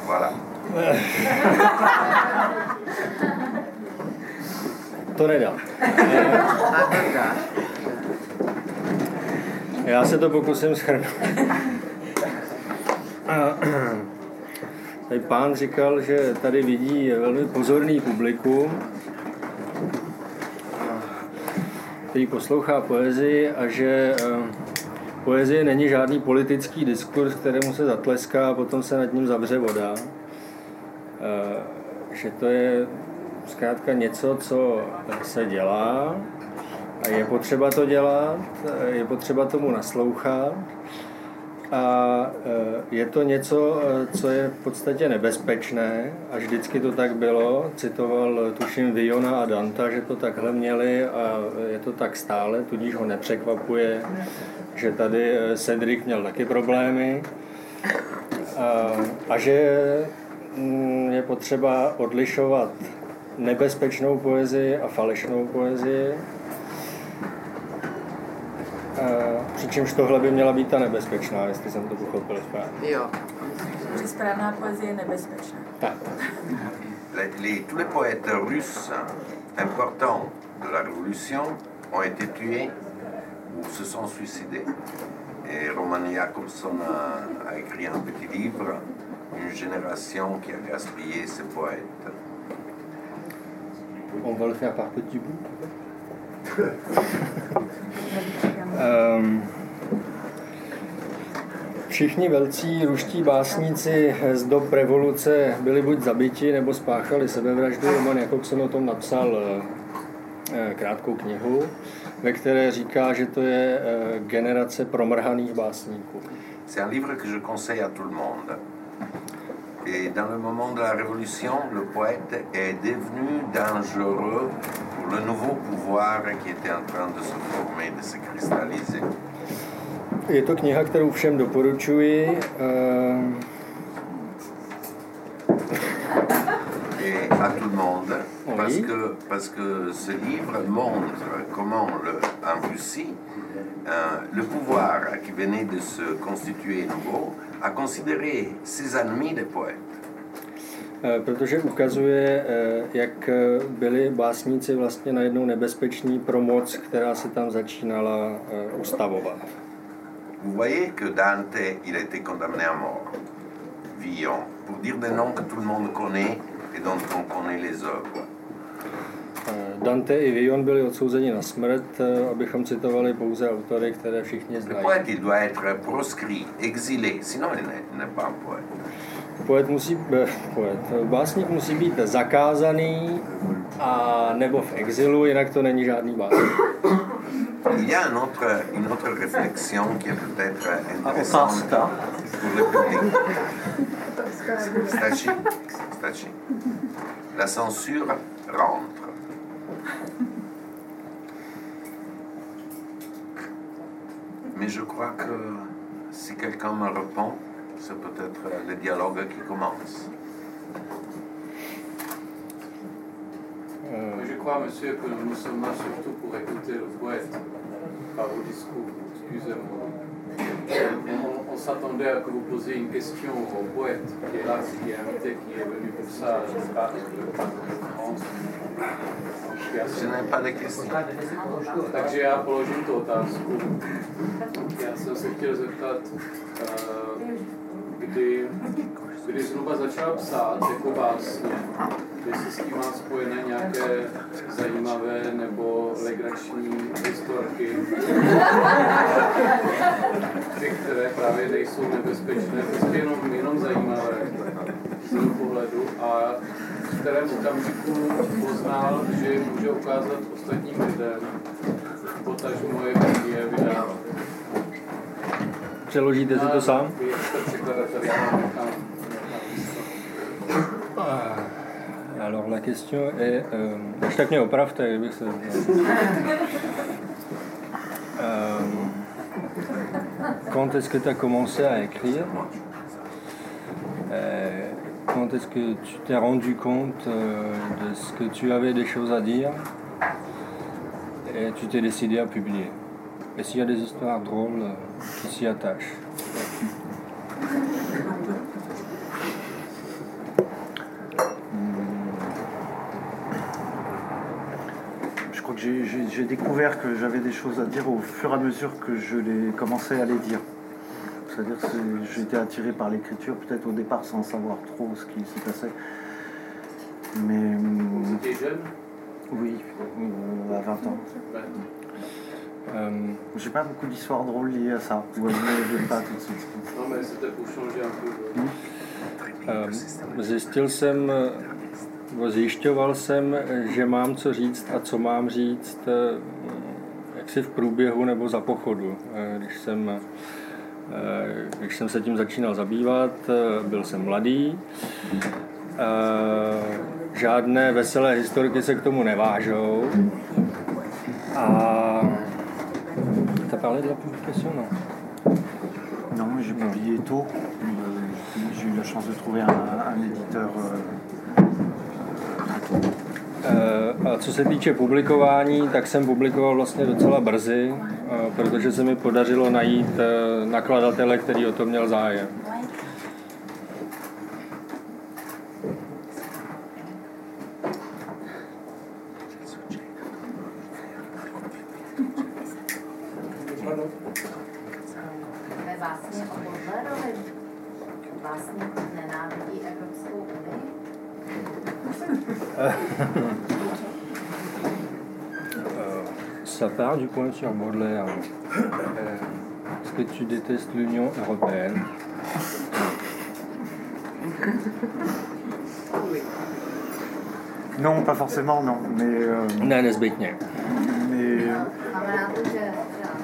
Voilà. To nedá. Já se to pokusím schrnout. Tady pán říkal, že tady vidí velmi pozorný publikum, který poslouchá poezii a že eh, poezie není žádný politický diskurs, kterému se zatleská a potom se nad ním zavře voda. Eh, že to je zkrátka něco, co se dělá a je potřeba to dělat, je potřeba tomu naslouchat a je to něco, co je v podstatě nebezpečné a vždycky to tak bylo. Citoval, tuším, Viona a Danta, že to takhle měli a je to tak stále, tudíž ho nepřekvapuje, že tady Cedric měl taky problémy a, a že mm, je potřeba odlišovat nebezpečnou poezii a falešnou poezii. Přičemž tohle by měla být ta nebezpečná, jestli jsem to pochopil správně. Jo. Že správná poezie je nebezpečná. Tak. Les, les, tous les poètes russes importants de la Révolution ont été tués ou se sont suicidés. Et Roman Jakobson a, a écrit un petit livre, Une génération qui a gaspillé ses poètes. On va le faire par petits bouts. um, všichni velcí ruští básníci z dob revoluce byli buď zabiti nebo spáchali sebevraždu. Roman Jakobson o tom napsal eh, krátkou knihu, ve které říká, že to je eh, generace promrhaných básníků. C'est un livre que je conseille à tout le monde. Et dans le moment de la Révolution, le poète est devenu dangereux le nouveau pouvoir qui était en train de se former, de se cristalliser. Je to kniha, kterou všem doporučuji. Ehm, Et à tout le monde, Oui. parce, que, parce que ce livre montre comment le, en Russie, euh, le pouvoir qui venait de se constituer nouveau a considéré ses ennemis des poètes. Eh, protože ukazuje, eh, jak eh, byli básníci vlastně najednou nebezpeční pro moc, která se tam začínala ustavovat. Vous voyez que Dante, il a été condamné à mort. Villon, pour dire des noms que tout le monde connaît et dont on connaît les œuvres. Dante i Vion byli odsouzeni na smrt, abychom citovali pouze autory, které všichni Le znají. poète, il doit être proscrit, exilé, sinon il n'est pas un poète. Poet musí, poet, básník musí být zakázaný a nebo v exilu, jinak to není žádný básník. Il y a un autre, une autre réflexion qui est peut-être intéressante pour le public. Stachi, Stachi. La censure rentre. Mais je crois que si quelqu'un me répond, c'est peut-être le dialogue qui commence. Mais je crois, monsieur, que nous sommes là surtout pour écouter le poète, pas vos discours. Excusez-moi. On, on s'attendait à que vous posiez une question au poète qui est là, qui est invité, qui est venu pour ça, je pas, n'ai pas de questions. Takže já položím tu otázku. Chtěl zeptat, eh, kdy, kdy zhruba začal psát jako básně, jestli s tím má spojené nějaké zajímavé nebo legrační historky, ty, které právě nejsou nebezpečné, prostě jenom, jenom zajímavé z jeho pohledu a v kterém okamžiku poznal, že může ukázat ostatním lidem, potažmo je je vydávat. Přeložíte si to sám? Nechám. Alors la question est, euh, až tak mě opravte, kdybych se... Euh, quand est-ce que tu as commencé à écrire? Euh, Quand est-ce que tu t'es rendu compte euh, de ce que tu avais des choses à dire? Et tu t'es décidé à publier Et s'il y a des histoires drôles euh, qui s'y attachent Je crois que j'ai- découvert que j'avais des choses à dire au fur et à mesure que je les commençais à les dire. C'est-à-dire que j'étais attiré par l'écriture, peut-être au départ sans savoir trop ce qui s'y passait. Mais hum, Vous étiez jeune? oui, euh, à 20 ans. Euh, J'ai pas beaucoup d'histoires drôles liées à ça. Ou elles ne pas tout de suite. Non, mais c'était pour changer un peu. de- Ehm, Zjistil jsem, zjišťoval jsem, že mám co říct a co mám říct eh, jaksi v průběhu nebo za pochodu. Eh, Když jsem, eh, když jsem se tím začínal zabývat, byl jsem mladý, Eh, žádné veselé historky se k tomu nevážou. A T'as parlé de la publication, non Non, j'ai publié tôt. Euh, J'ai eu la chance de trouver un, un éditeur. euh, Eh, A co se týče publikování, tak jsem publikoval vlastně docela brzy, eh, protože se mi podařilo najít eh, nakladatele, který o to měl zájem. Ve básně o Butlerovi unii? Ça part du point sur Baudelaire. Euh, Est-ce que tu détestes l'Union européenne? Non, pas forcément, non. Mais, euh, mais, že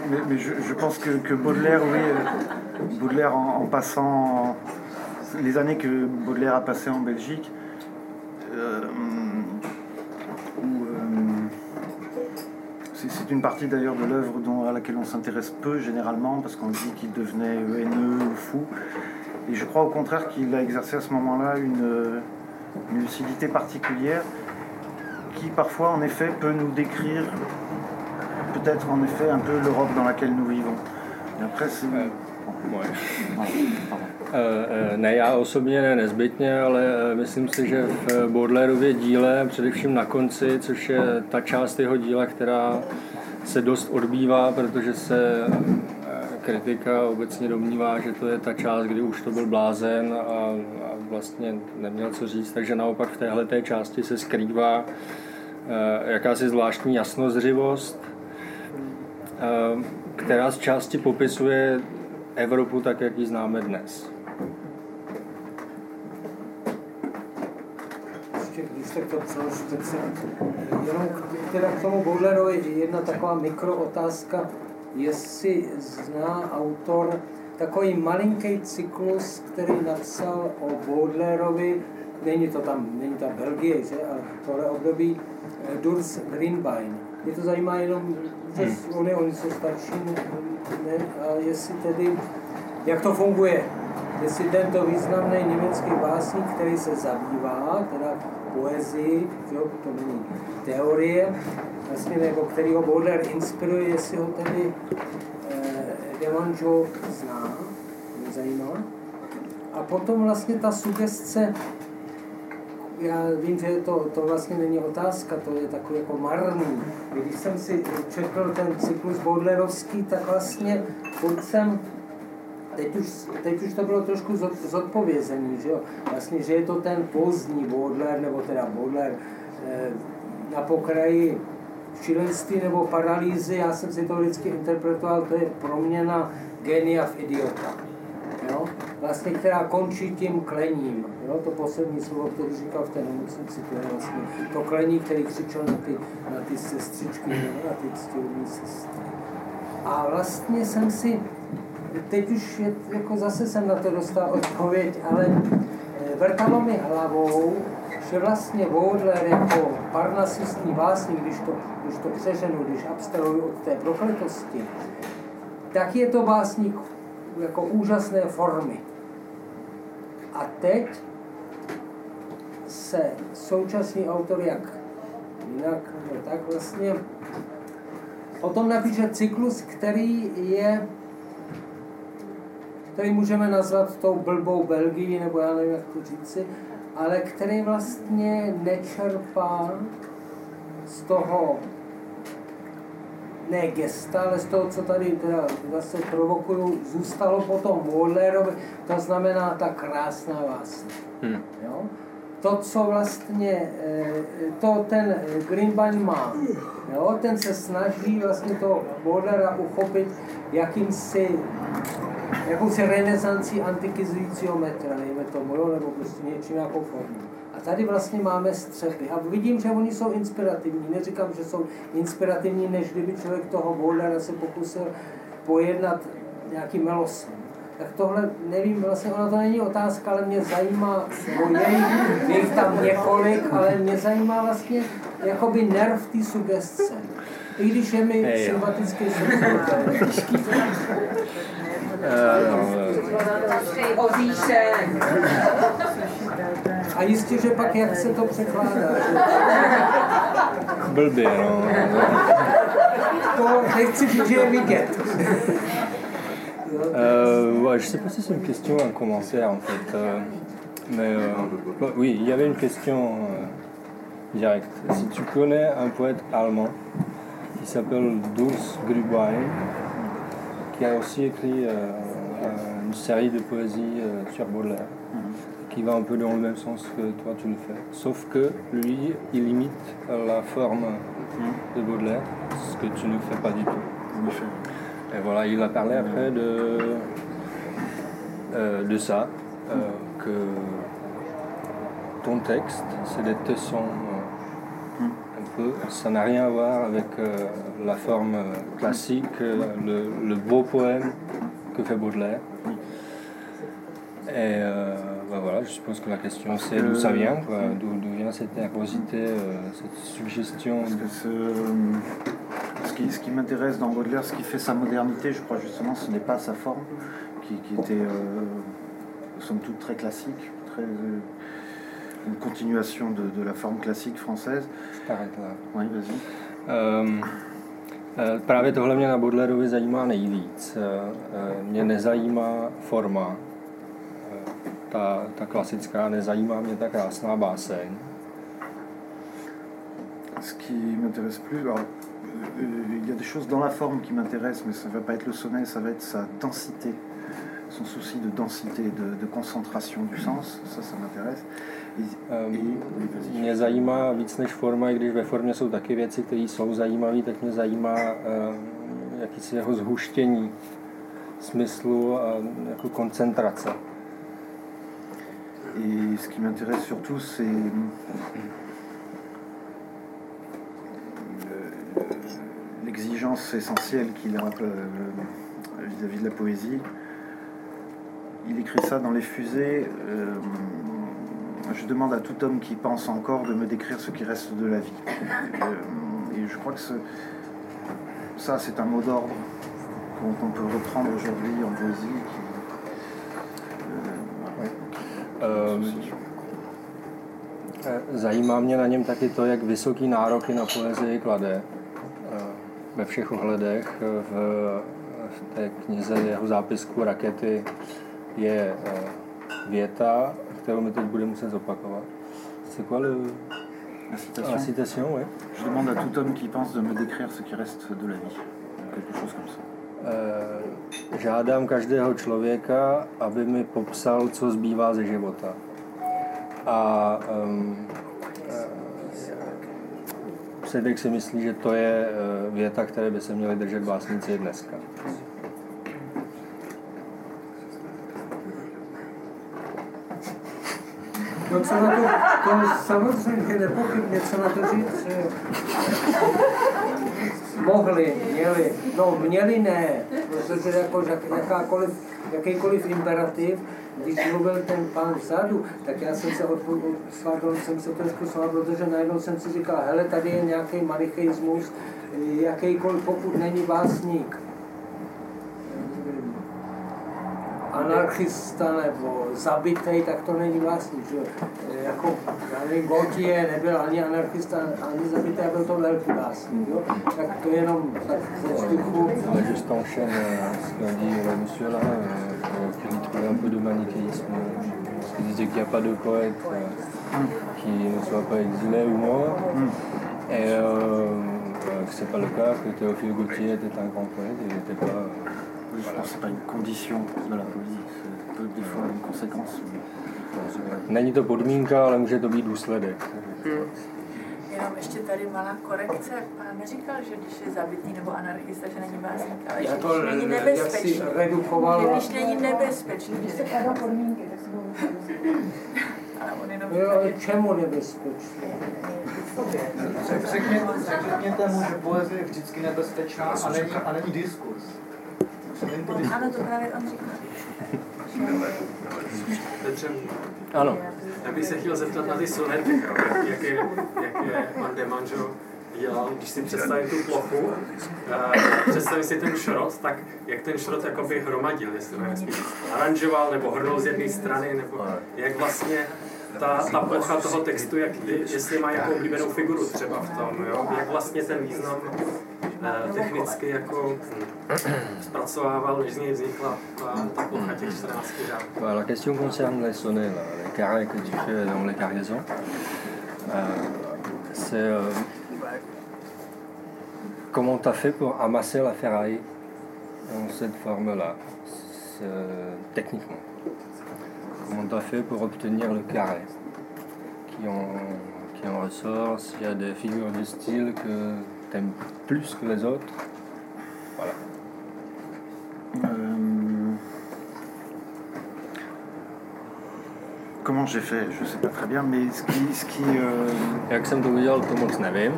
mais, mais je, je pense que, que Baudelaire, oui, euh, Baudelaire en, en passant les années que Baudelaire a passées en Belgique, euh, où, euh, c'est une partie d'ailleurs de l'œuvre à laquelle on s'intéresse peu généralement, parce qu'on dit qu'il devenait haineux ou fou. Et je crois au contraire qu'il a exercé à ce moment-là une, euh, une lucidité particulière qui parfois en effet peut nous décrire peut-être en effet un peu l'Europe dans laquelle nous vivons. Et après, c'est... Ouais. Ouais. Voilà, pardon. Eh, eh, Ne, já osobně ne nezbytně, ale eh, myslím si, že v Baudelairově díle, především na konci, což je ta část jeho díla, která se dost odbývá, protože se kritika obecně domnívá, že to je ta část, kdy už to byl blázen a, a vlastně neměl co říct, takže naopak v téhle té části se skrývá jakási zvláštní jasnozřivost, která z části popisuje Evropu tak, jak ji známe dnes. Tak to přeložím, tak se jenom k- teda k tomu Baudelarovi jedna taková mikrootázka, jestli zná autor takový malinký cyklus, který napsal o Baudelarovi, není to tam, není ta Belgie, že, ale tohle období eh, Durs Greenbein. Mě to zajímá jenom, že oni, oni jsou starší, ne, ne, a jestli tedy, jak to funguje, jestli tento významný německý básník, který se zabývá teda poezii, jo, to není teorie, vlastně, nebo který ho Baudelaire inspiruje, jestli ho tedy eh, Demanjo zná, mě zajímá. A potom vlastně ta sugestce, já vím, že to, to vlastně není otázka, to je takový jako marný. Když jsem si četl ten cyklus Baudelaireovský, tak vlastně furt jsem teď už, teď už to bylo trošku zod- zodpovězený, že jo? Vlastně, že je to ten pozdní Baudelaire, nebo teda Baudelaire eh, na pokraji šílenství nebo paralýzy, já jsem si to vždycky interpretoval, to je proměna genia v idiota. Jo? Vlastně, která končí tím klením. Jo? To poslední slovo, který říkal v té nemocnici, to je vlastně to klení, který křičel na ty, na ty sestřičky, na ty ctihodné sestry. A vlastně jsem si, teď už je, jako zase jsem na to dostal odpověď, ale eh, vrtalo mi hlavou, že vlastně Baudelaire jako parnasistní básník, když to, když to přeženu, když abstrahuji od té prokletosti, tak je to básník jako úžasné formy. A teď se současný autor, jak jinak, nebo tak vlastně, potom napíše cyklus, který je, který můžeme nazvat tou blbou Belgii, nebo já nevím, jak to říci, ale který vlastně nečerpá z toho ne gesta, ale z toho, co tady teda zase provokuju, zůstalo potom Baudelaire, to znamená ta krásná váseň. Hmm. Jo? To, co vlastně, eh, to ten Greenbein má, jo? ten se snaží vlastně to Baudelaire uchopit jakýmsi, jakousi renesancí antikizujícího metra, nejme tomu, jo? nebo prostě něčím nějakou formou. A tady vlastně máme střepy. A vidím, že oni jsou inspirativní. Neříkám, že jsou inspirativní, než kdyby člověk toho Bouldera se pokusil pojednat nějaký melosem. Tak tohle, nevím, vlastně ono to není otázka, ale mě zajímá, nebo je, je tam několik, ale mě zajímá vlastně jakoby nerv té sugestce. I když je mi Hej, jo. sympatický Eh, no, eh, Oříšek. A jistě, že pak jak se to překládá. blbě, no. To nechci říct, že je vidět. Euh, ouais, je sais pas si c'est une question ou un commentaire en fait. euh, mais euh, bah, oui, il y avait une question euh, directe. Si tu connais un poète allemand qui s'appelle Durs Grübein, qui a aussi écrit euh, un- une série de poésie euh, sur Baudelaire, qui va un peu dans le même sens que toi tu le fais. Sauf que lui, il imite euh, la forme de Baudelaire, ce que tu ne fais pas du tout. Et voilà, il a parlé après de, euh, de ça, euh, que ton texte, c'est des tessons euh, Ça n'a rien à voir avec euh, la forme euh, classique, euh, le, beau poème que fait Baudelaire. Et bah voilà, je suppose que la question c'est d'où ça vient, d'où vient cette nervosité, cette suggestion. Ce, qui, ce qui m'intéresse dans Baudelaire, ce qui fait sa modernité, je crois justement, ce n'est pas sa forme, qui, qui était, somme toute, très classique, très, une continuation de, de la forme classique française. Oui, vas-y. Um, právě tohle mě na Baudelarovi zajímá nejvíc. Eh, eh, Mě nezajímá forma, ta, ta klasická, nezajímá mě ta krásná báseň. Ce qui m'intéresse plus, alors, euh, il y a des choses dans la forme qui m'intéressent, mais ça ne va pas être le sonnet, ça va être sa densité, son souci de densité, de, de concentration du sens, ça, ça m'intéresse. Et- Ehm. Mě zajímá víc než forma, i když ve formě jsou taky věci, které jsou zajímavé, tak mě zajímá ehm, jakýsi jeho zhuštění smyslu a jako koncentrace. Et ce qui m'intéresse surtout, c'est le- l'exigence essentielle qu'il a euh, vis-à-vis de la poésie. Il écrit ça dans Les Fusées. euh, je demande à tout homme qui pense encore de me décrire ce qui reste de la vie. Euh, et je crois que ça, c'est un mot d'ordre qu'on peut reprendre aujourd'hui en poésie. euh, mě na něm to, jak vysoký nároky na poezii klade eh, ve všech ohledech. Eh, V, knize jeho zápisku Rakety je eh, věta, kterou mi teď bude muset zopakovat. C'est quoi le... La citation. La citation, oui. Je demande à tout homme qui pense de me décrire ce qui reste de la vie. Quelque chose comme ça. Eh, Žádám každého člověka, aby mi popsal, co zbývá ze života. A um, Sedek si myslí, že to je eh, věta, které by se měli držet básníci i dneska. No co na to, to samozřejmě nepochybně, co na to říct, že mohli, měli, no měli ne, protože jako jak, jakákoliv, jakýkoliv imperativ, když mluvil ten pán vzadu, tak já jsem se odpo- jsem se trošku svádl, protože najednou jsem si říkal, hele, tady je nějaký manicheismus, jakýkoliv, pokud není básník, anarchista nebo zabitej, tak to není vlastní. Že? jo. E, Jako, já nevím, Gautier nebyl ani anarchista, ani zabitý, byl to velký básník. Jo? Tak to jenom tak ze vzduchu. Mais juste en chaîne euh, ce qu'a dit le monsieur là, qu'il trouvait un peu de manichéisme. Parce qu'il disait qu'il n'y a pas de poète qui ne soit pas exilé ou mort. Et euh, que c'est pas le cas, que Théophile Gautier était un grand poète, il n'était pas. Oui, je pense que c'est pas une condition de la poésie, des fois une conséquence. Není to podmínka, ale může to být důsledek. Jenom ještě tady malá korekce. Pán neříkal, že když je zabitý nebo anarchista, že není básník, ale Já že to když není nebezpečný. redukoval. Že když není nebezpečný. že- Ale on jenom Jo, ale čemu nebezpečný? Řekně, řekněte mu, že poezie je vždycky nebezpečná a není, a není diskurs. Ano, to právě on říkal. Petře, Ano. já bych se chtěl zeptat na ty sonety, jak, je, jak je pan Demanžo dělal, když si představím tu plochu, uh, představím si ten šrot, tak jak ten šrot jakoby hromadil, jestli to aranžoval, nebo hrnul z jedné strany, nebo jak vlastně ta, ta textu, jak, jestli má figuru třeba jak vlastně ten význam eh, technicky jako zpracovával, než z něj vznikla ta, ta plocha těch 14 řád. Voilà, la question concerne les sonnets, les carrés que tu fais dans les cargaisons. Euh, c'est euh, comment tu as fait pour amasser la ferraille dans cette forme-là, euh, techniquement? Comment tu as fait pour obtenir le carré qui en, qui en ressort S'il y a des figures de style que tu aimes plus que les autres Voilà. Euh, Comment j'ai fait Je sais pas très bien, mais ce qui. Ce qui euh, Jak jsem to udělal, to moc nevím.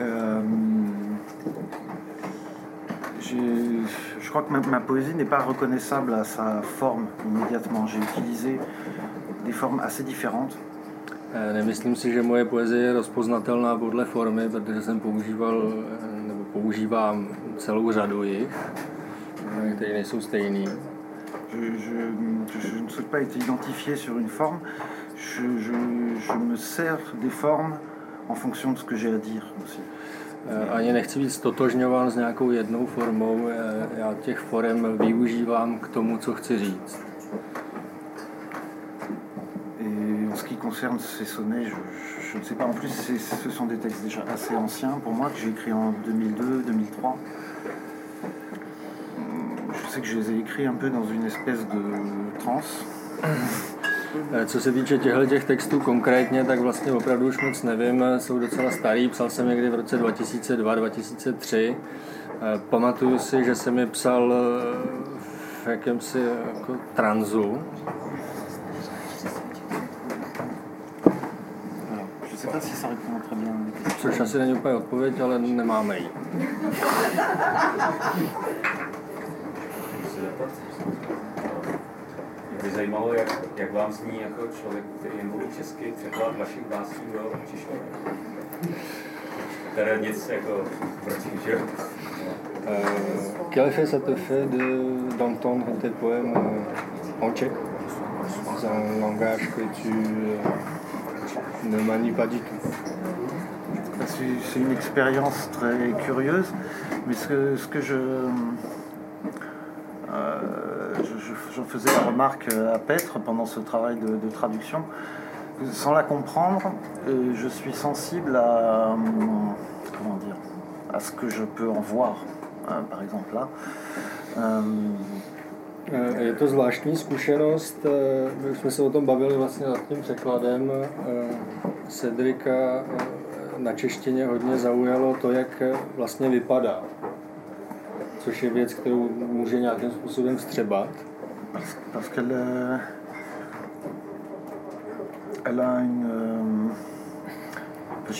Euh, j'ai- je crois que ma, ma poésie n'est pas reconnaissable à sa forme immédiatement. J'ai utilisé des formes assez différentes. Nemyslím si, že moje poezie je rozpoznatelná podle formy, protože jsem používal, nebo používám celou řadu jich, které nejsou stejný. Je, je- je ne souhaite pas être identifié sur une forme. Je, je- je me sers des formes en fonction de ce que j'ai à dire aussi. Ani nechci být stotožňován s nějakou jednou formou, já těch forem využívám k tomu, co chci říct. Et en ce qui concerne ces sonnets, je, je ne sais pas. En plus, ce sont des textes déjà assez anciens pour moi que j'ai écrits en 2002, 2003. Hum, Je ne c'est que je les ai écrits un peu dans une espèce de transe. Eh, Co se týče těchto těch textů konkrétně, tak vlastně opravdu už moc nevím, jsou docela starý, psal jsem někdy v roce 2002-2003. Eh, Pamatuju si, že jsem je psal eh, v jakémsi jako tranzu. Což asi není úplně odpověď, ale nemáme ji. By zajímalo, jak, jak vám zní jako člověk, který nemluví česky, překlad vašich básní do češtiny? Které nic jako proti, že jo? Euh, quel effet ça te fait de- d'entendre tes poèmes euh, en tchèque? Dans un langage que tu euh, ne manies pas du tout C'est c'est une expérience très curieuse, mais ce que, ce que je, je- je- J'en faisais la remarque à Petre pendant ce travail de, de traduction. Sans la comprendre, euh, je suis sensible à, euh, comment dire, à ce que je peux en voir, hein, par exemple là. Euh, Je to zvláštní zkušenost, eh, my jsme se o tom bavili vlastně nad tím překladem. eh, Cedrika eh, na češtině hodně zaujalo to, jak vlastně vypadá. Parce, qu'elle elle a une.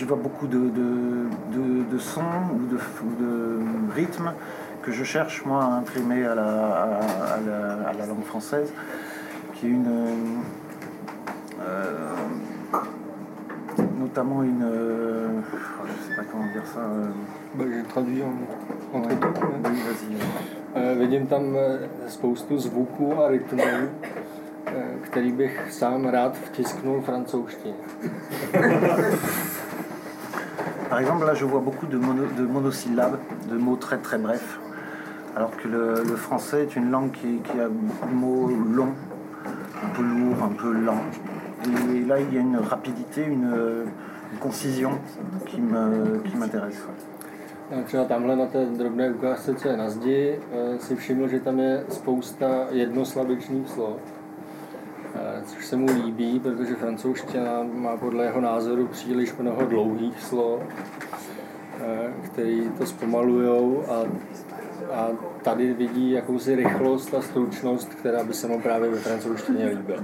vois beaucoup de, sons ou de, rythmes que je cherche moi à imprimer à la, langue française, notamment une. euh, je sais pas comment dire ça. euh, Bah, Je traduis en, entre ouais. temps. Oui, vas-y. Vidím tam eh, spoustu zvuků a rytmů, eh, který bych sám rád vtisknul francouzštině. Par exemple, là, je vois beaucoup de, mono- de monosyllabes, de mots très très brefs, alors que le, le français est une langue qui, qui a beaucoup de mots longs, un peu lourds, un peu lents. Et là, il y a une rapidité, une, une concision qui m'intéresse. Třeba tamhle na té drobné ukázce, co je na zdi, eh, si všiml, že tam je spousta jednoslabičných slov. Eh, Což se mu líbí, protože francouzština má podle jeho názoru příliš mnoho dlouhých slov, eh, který to zpomalujou a, a tady vidí jakousi rychlost a stručnost, která by se mu právě ve francouzštině líbila.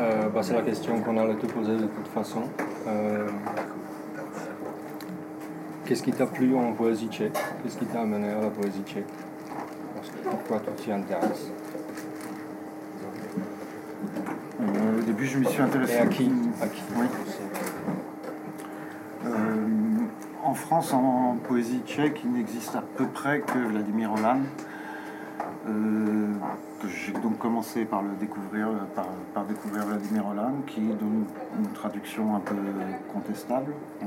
Euh, bah, c'est la question qu'on allait te poser de toute façon. Euh, Qu'est-ce qui t'a plu en poésie tchèque Qu'est-ce qui t'a amené à la poésie tchèque Pourquoi tu t'y intéresses Euh, au début, je m'y suis intéressé. Et à qui À qui Oui. Euh, en France, en, poésie tchèque, il n'existe à peu près que Vladimir Hollande. Euh, j'ai donc commencé par le découvrir, par, par découvrir Vladimir Hollande, qui est une, une traduction un peu contestable. hein.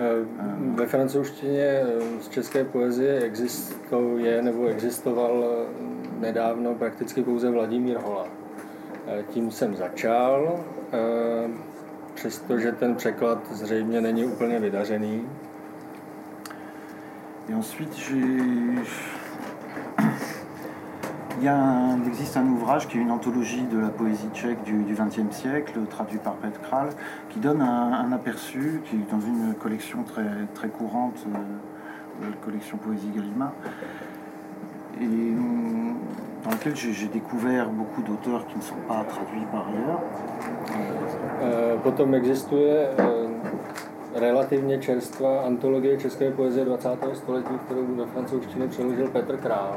Eh, Ve francouzštině eh, z české poezie existuje nebo existoval eh, nedávno prakticky pouze Vladimír Hola. Tím jsem začal, přestože ten překlad zřejmě není úplně vydařený. Et ensuite, j'ai. Il, y a un- il existe un ouvrage qui est une anthologie de la poésie tchèque du XXe siècle, traduit par Petr Kral, qui donne un, un aperçu, qui est dans une collection très, très courante, euh, la collection Poésie Gallimard, et hum, dans lequel j'ai découvert beaucoup d'auteurs qui ne sont pas traduits par ailleurs. Eh, Potom existuje eh, relativně čerstvá antologie české poezie 20. století, kterou do francouzštiny přeložil Petr Král.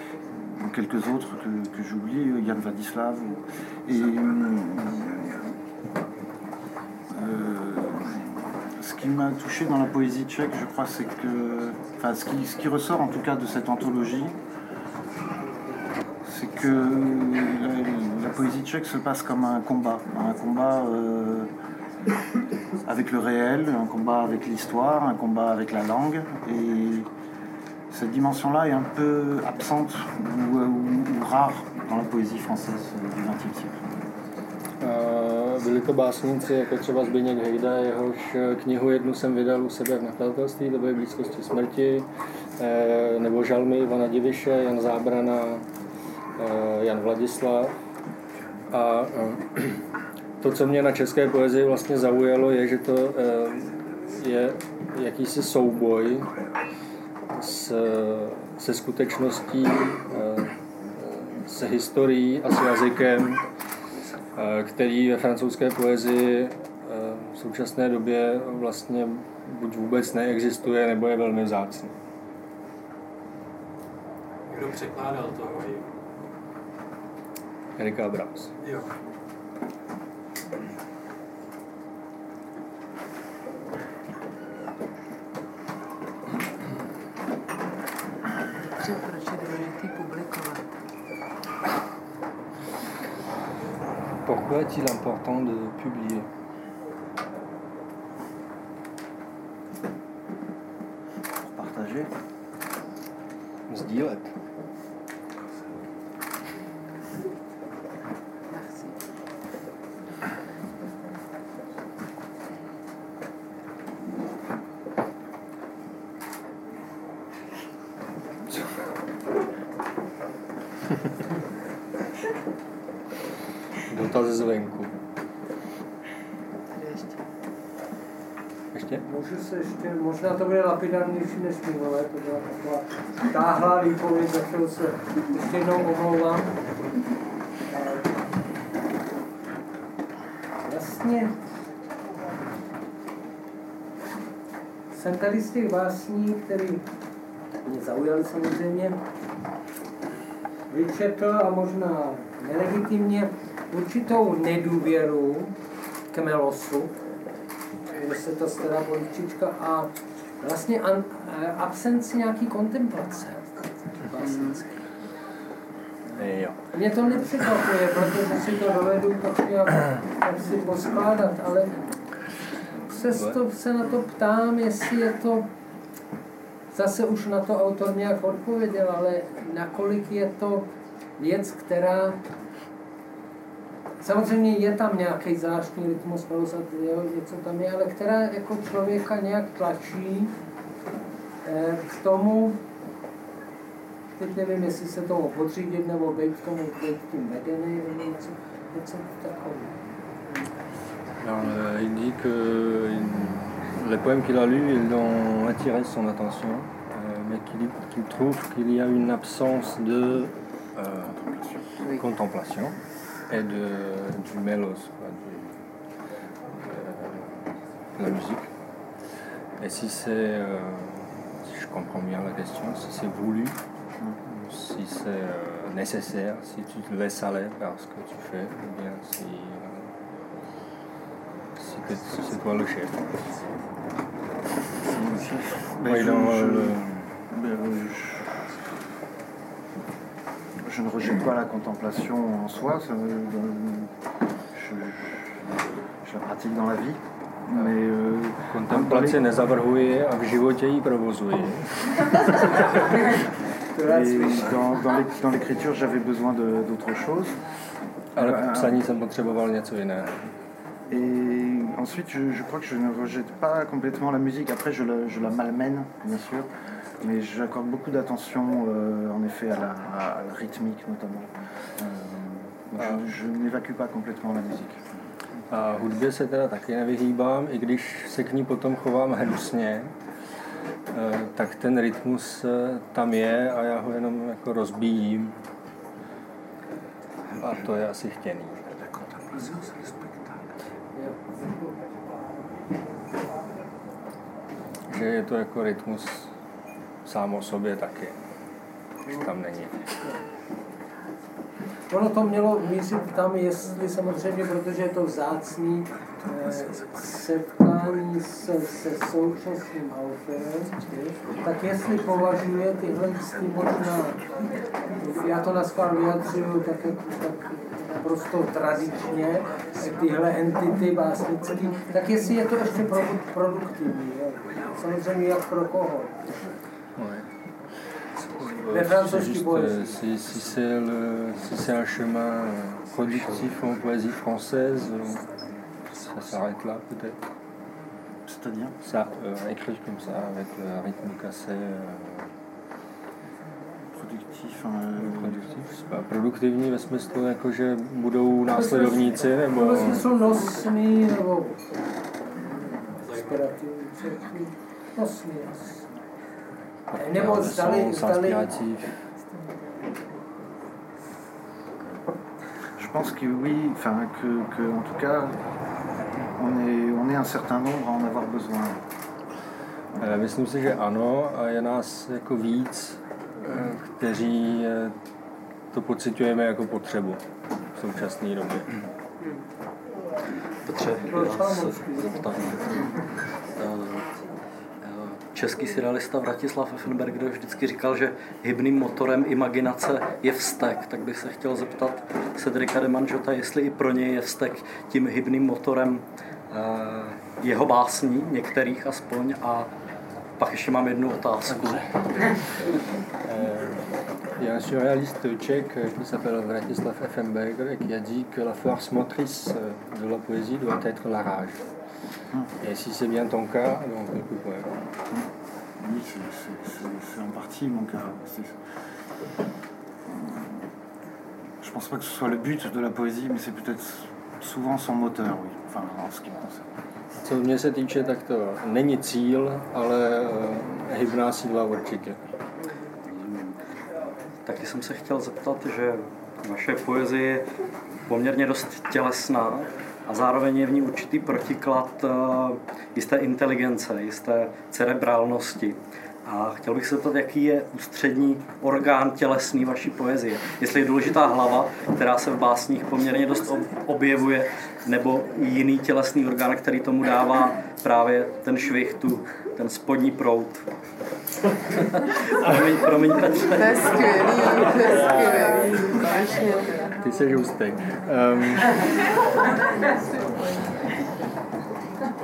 quelques autres que, que j'oublie, Yann Vladislav. Et ce qui m'a touché dans la poésie tchèque, je crois, c'est que. Enfin, ce qui, ce qui ressort en tout cas de cette anthologie, c'est que la, la, poésie tchèque se passe comme un combat, un combat euh, avec le réel, un combat avec l'histoire, un combat avec la langue. Et cette dimension-là est un peu absente ou, ou, ou, rare dans la poézie française du XXe siècle. Byli to básníci, jako třeba Zbigněk Hejda, jehož knihu jednu jsem vydal u sebe v nakladatelství doby blízkosti smrti, eh, nebo Žalmy Ivana Diviše, Jan Zábrana, eh, Jan Vladislav. A eh, to, co mě na české poezii vlastně zaujalo, je, že to je jakýsi souboj s, se skutečností, se historií a s jazykem, který ve francouzské poezii v současné době vlastně buď vůbec neexistuje, nebo je velmi vzácný. Kdo překládal to? Erika Abrams. Jo. Pourquoi est-il important de publier? Možná to bude lapidárnější než minulé, to byla taková táhlá výpověď, za kterou se ještě jednou omlouvám. Vlastně jsem tady z těch básní, které mě zaujaly samozřejmě, vyčetl a možná nelegitimně určitou nedůvěru k Melosu, že se to stará polivčička a vlastně an, absenci nějaký kontemplace básnické. Jo. Mě to nepřekvapuje, protože si to dovedu tak nějak si poskládat, ale přesto se na to ptám, jestli je to, zase už na to autor nějak odpověděl, ale nakolik je to věc, která Samozřejmě je tam nějaký zvláštní rytmus, jo, něco tam je, ale která jako člověka nějak tlačí eh, k tomu, teď nevím, jestli se tomu podřídit nebo být k tomu být tím vedený, nebo něco, něco takového. Alors, euh, il dit que les poèmes qu'il a lus, ils ont attiré son attention, euh, mais qu'il qu'il trouve qu'il y a une absence de euh, contemplation et de, du mélos, quoi, du, euh, de la musique. Et si c'est, euh, si je comprends bien la question, si c'est voulu, si c'est euh, nécessaire, si tu te laisses aller par ce que tu fais, ou bien si, si, c'est toi le chef. Ben, Oui, je, dans, je- euh, ben, je- je ne rejette pas la contemplation en soi, ça, euh, je, je la pratique dans la vie, mais euh, Kontemplaci nezavrhuji a v životě ji provozuji. et dans, dans l'é- dans l'écriture j'avais besoin d'autre chose. Ale Euh, v psaní jsem potřeboval něco jiného. Et ensuite, je, je crois que je ne rejette pas complètement la musique. Après, je la, je la malmène, bien sûr. Mais j'accorde beaucoup d'attention, euh, en effet, à la, à la rythmique, notamment. Euh, je, je n'évacue pas complètement la musique. A hudbě se teda taky nevyhýbám, i když se k ní potom chovám hnusně, eh, tak ten rytmus eh, tam je a já ho jenom jako rozbíjím. A to je asi chtěný. Že je to jako rytmus sám o sobě taky, když tam není. Ono to mělo mířit tam, jestli samozřejmě, protože je to vzácný eh, setkání se, se současným autorem, tak jestli považuje tyhle ty možná, já to na schvál vyjadřuju tak, tak naprosto tradičně, tyhle entity básnické, tak jestli je to ještě produ- produktivní, samozřejmě jak pro koho. Les C'est juste, poésies. euh, si, si c'est le- si c'est un chemin productif en poésie française, euh, ça s'arrête là peut-être. C'est-à-dire Ça, euh, écrire comme ça, avec le rythme cassé. euh, Produktiv. euh, produktiv, c'est pas produktivní ve smyslu, jako že budou následovníci, nebo... Ve smyslu nosný nebo inspirativní, nosný asi. Nebo zdali, zdali. Je pense que oui, enfin que, que en tout cas, on est, on est un certain nombre à en avoir besoin. Eh, Myslím si, že ano a je nás jako víc, eh, kteří eh, to pocitujeme jako potřebu v současné době. Petře, já se zeptám. Český surrealista Vratislav Effenberger vždycky říkal, že hybným motorem imaginace je vztek. Tak bych se chtěl zeptat Cedrika de Manžota, jestli i pro něj je vztek tím hybným motorem eh, jeho básní, některých aspoň, a pak ještě mám jednu otázku. Il y a un surréaliste tchèque qui s'appelle Vratislav Effenberger et qui a dit que la force motrice de la poésie doit être la rage. Et si c'est bien ton cas, donc écoute, ouais. Oui, c'est- en partie mon cas. Je pense pas que ce soit le but de la poésie, mais c'est peut-être souvent son moteur, oui. Enfin, en ce qui me concerne. Co mě se týče, tak to není cíl, ale eh, hybná síla určitě. Taky jsem se chtěl zeptat, že vaše poezie je poměrně dost tělesná a zároveň je v ní určitý protiklad eh, jisté inteligence, jisté cerebrálnosti. A chtěl bych se zeptat, jaký je ústřední orgán tělesný vaší poezie. Jestli je důležitá hlava, která se v básních poměrně dost ob- objevuje, nebo jiný tělesný orgán, který tomu dává právě ten švih, tu, ten spodní prout. promiň, promiň, Petře. To je skvělý, to je skvělý.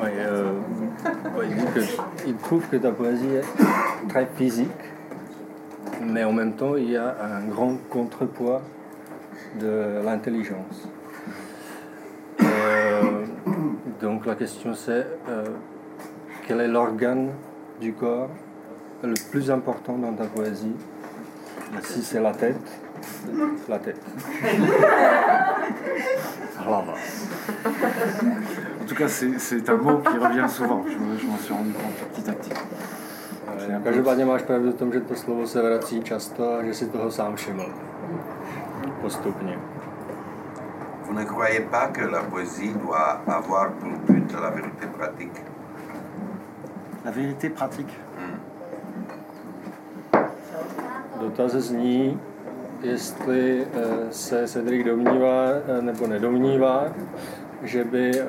Oui, euh, oui, il, dit que- il trouve que ta poésie est très physique, mais en même temps, il y a un grand contrepoids de l'intelligence. Euh, donc la question c'est euh, quel est l'organe du corps le plus important dans ta poésie? Si c'est la tête, la tête. En tout cas, c'est un mot qui revient souvent. Je, me- je m'en suis rendu compte petit à petit. Eh, Každopádně máš pravdu v tom, že to slovo se vrací často a že si toho sám všiml. Postupně. Vous ne croyez pas que la poésie doit avoir pour but la vérité pratique? La vérité pratique. Dotaz zní, jestli eh, se Cedric domnívá eh, nebo nedomnívá, že by eh,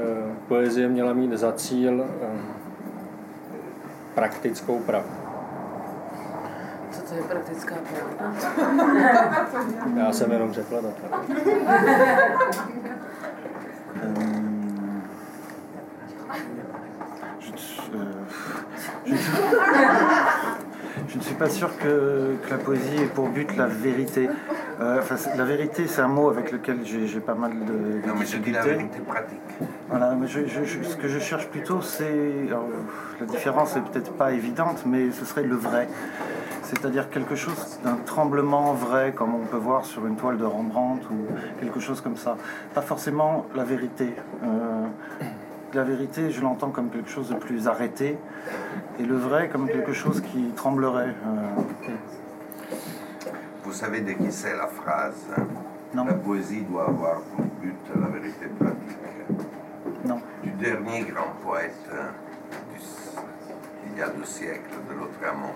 poezie měla mít za cíl praktickou pravdu. Co to je praktická pravda? Já jsem jenom překladatel. Je, euh, je- je ne suis pas sûr que, que la poésie ait pour but la vérité. Euh, enfin, la vérité, c'est un mot avec lequel j'ai pas mal de, Non, mais je dis la vérité pratique. Voilà, mais je- je- je- ce que je cherche plutôt, c'est. La différence est peut-être pas évidente, mais ce serait le vrai. C'est-à-dire quelque chose d'un tremblement vrai, comme on peut voir sur une toile de Rembrandt ou quelque chose comme ça. Pas forcément la vérité. Euh, la vérité, je l'entends comme quelque chose de plus arrêté, et le vrai comme quelque chose qui tremblerait. euh. Vous savez de qui c'est la phrase hein? Non. La poésie doit avoir pour but la vérité pratique. Non. Du dernier grand poète hein, du il y a deux siècles de l'autre amont.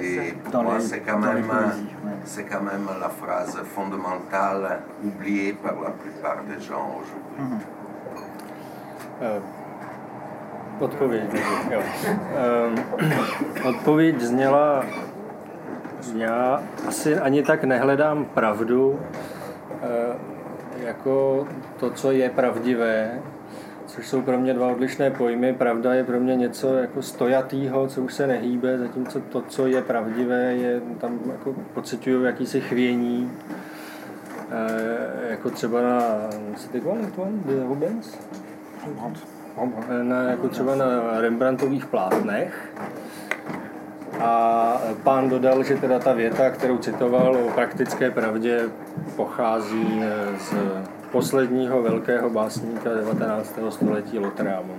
Et pour Dans moi, c'est quand, même, ouais. quand même la phrase fondamentale oubliée par la plupart des gens aujourd'hui. Mhm. Eh, Odpověď. Jo. Ehm, Odpověď zněla, já asi ani tak nehledám pravdu, eh, jako to, co je pravdivé, což jsou pro mě dva odlišné pojmy. Pravda je pro mě něco jako stojatýho, co už se nehýbe, zatímco to, co je pravdivé, je tam jako pocituju jakýsi chvění, eh, jako třeba na, co ty one, one, Rubens? Na, jako třeba na Rembrandtových plátnech. A pán dodal, že teda ta věta, kterou citoval o praktické pravdě, pochází eh, z posledního velkého básníka 19. století Lotrámu.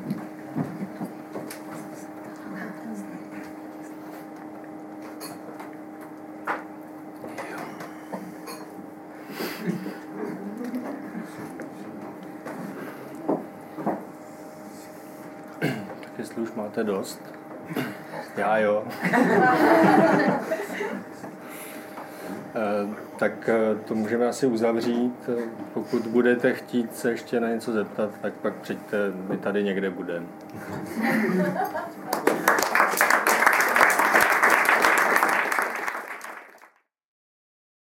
Tak jestli už dost. Já jo. Eh, tak eh, to můžeme asi uzavřít. Eh, Pokud budete chtít se ještě na něco zeptat, tak pak přijďte, my tady někde budeme.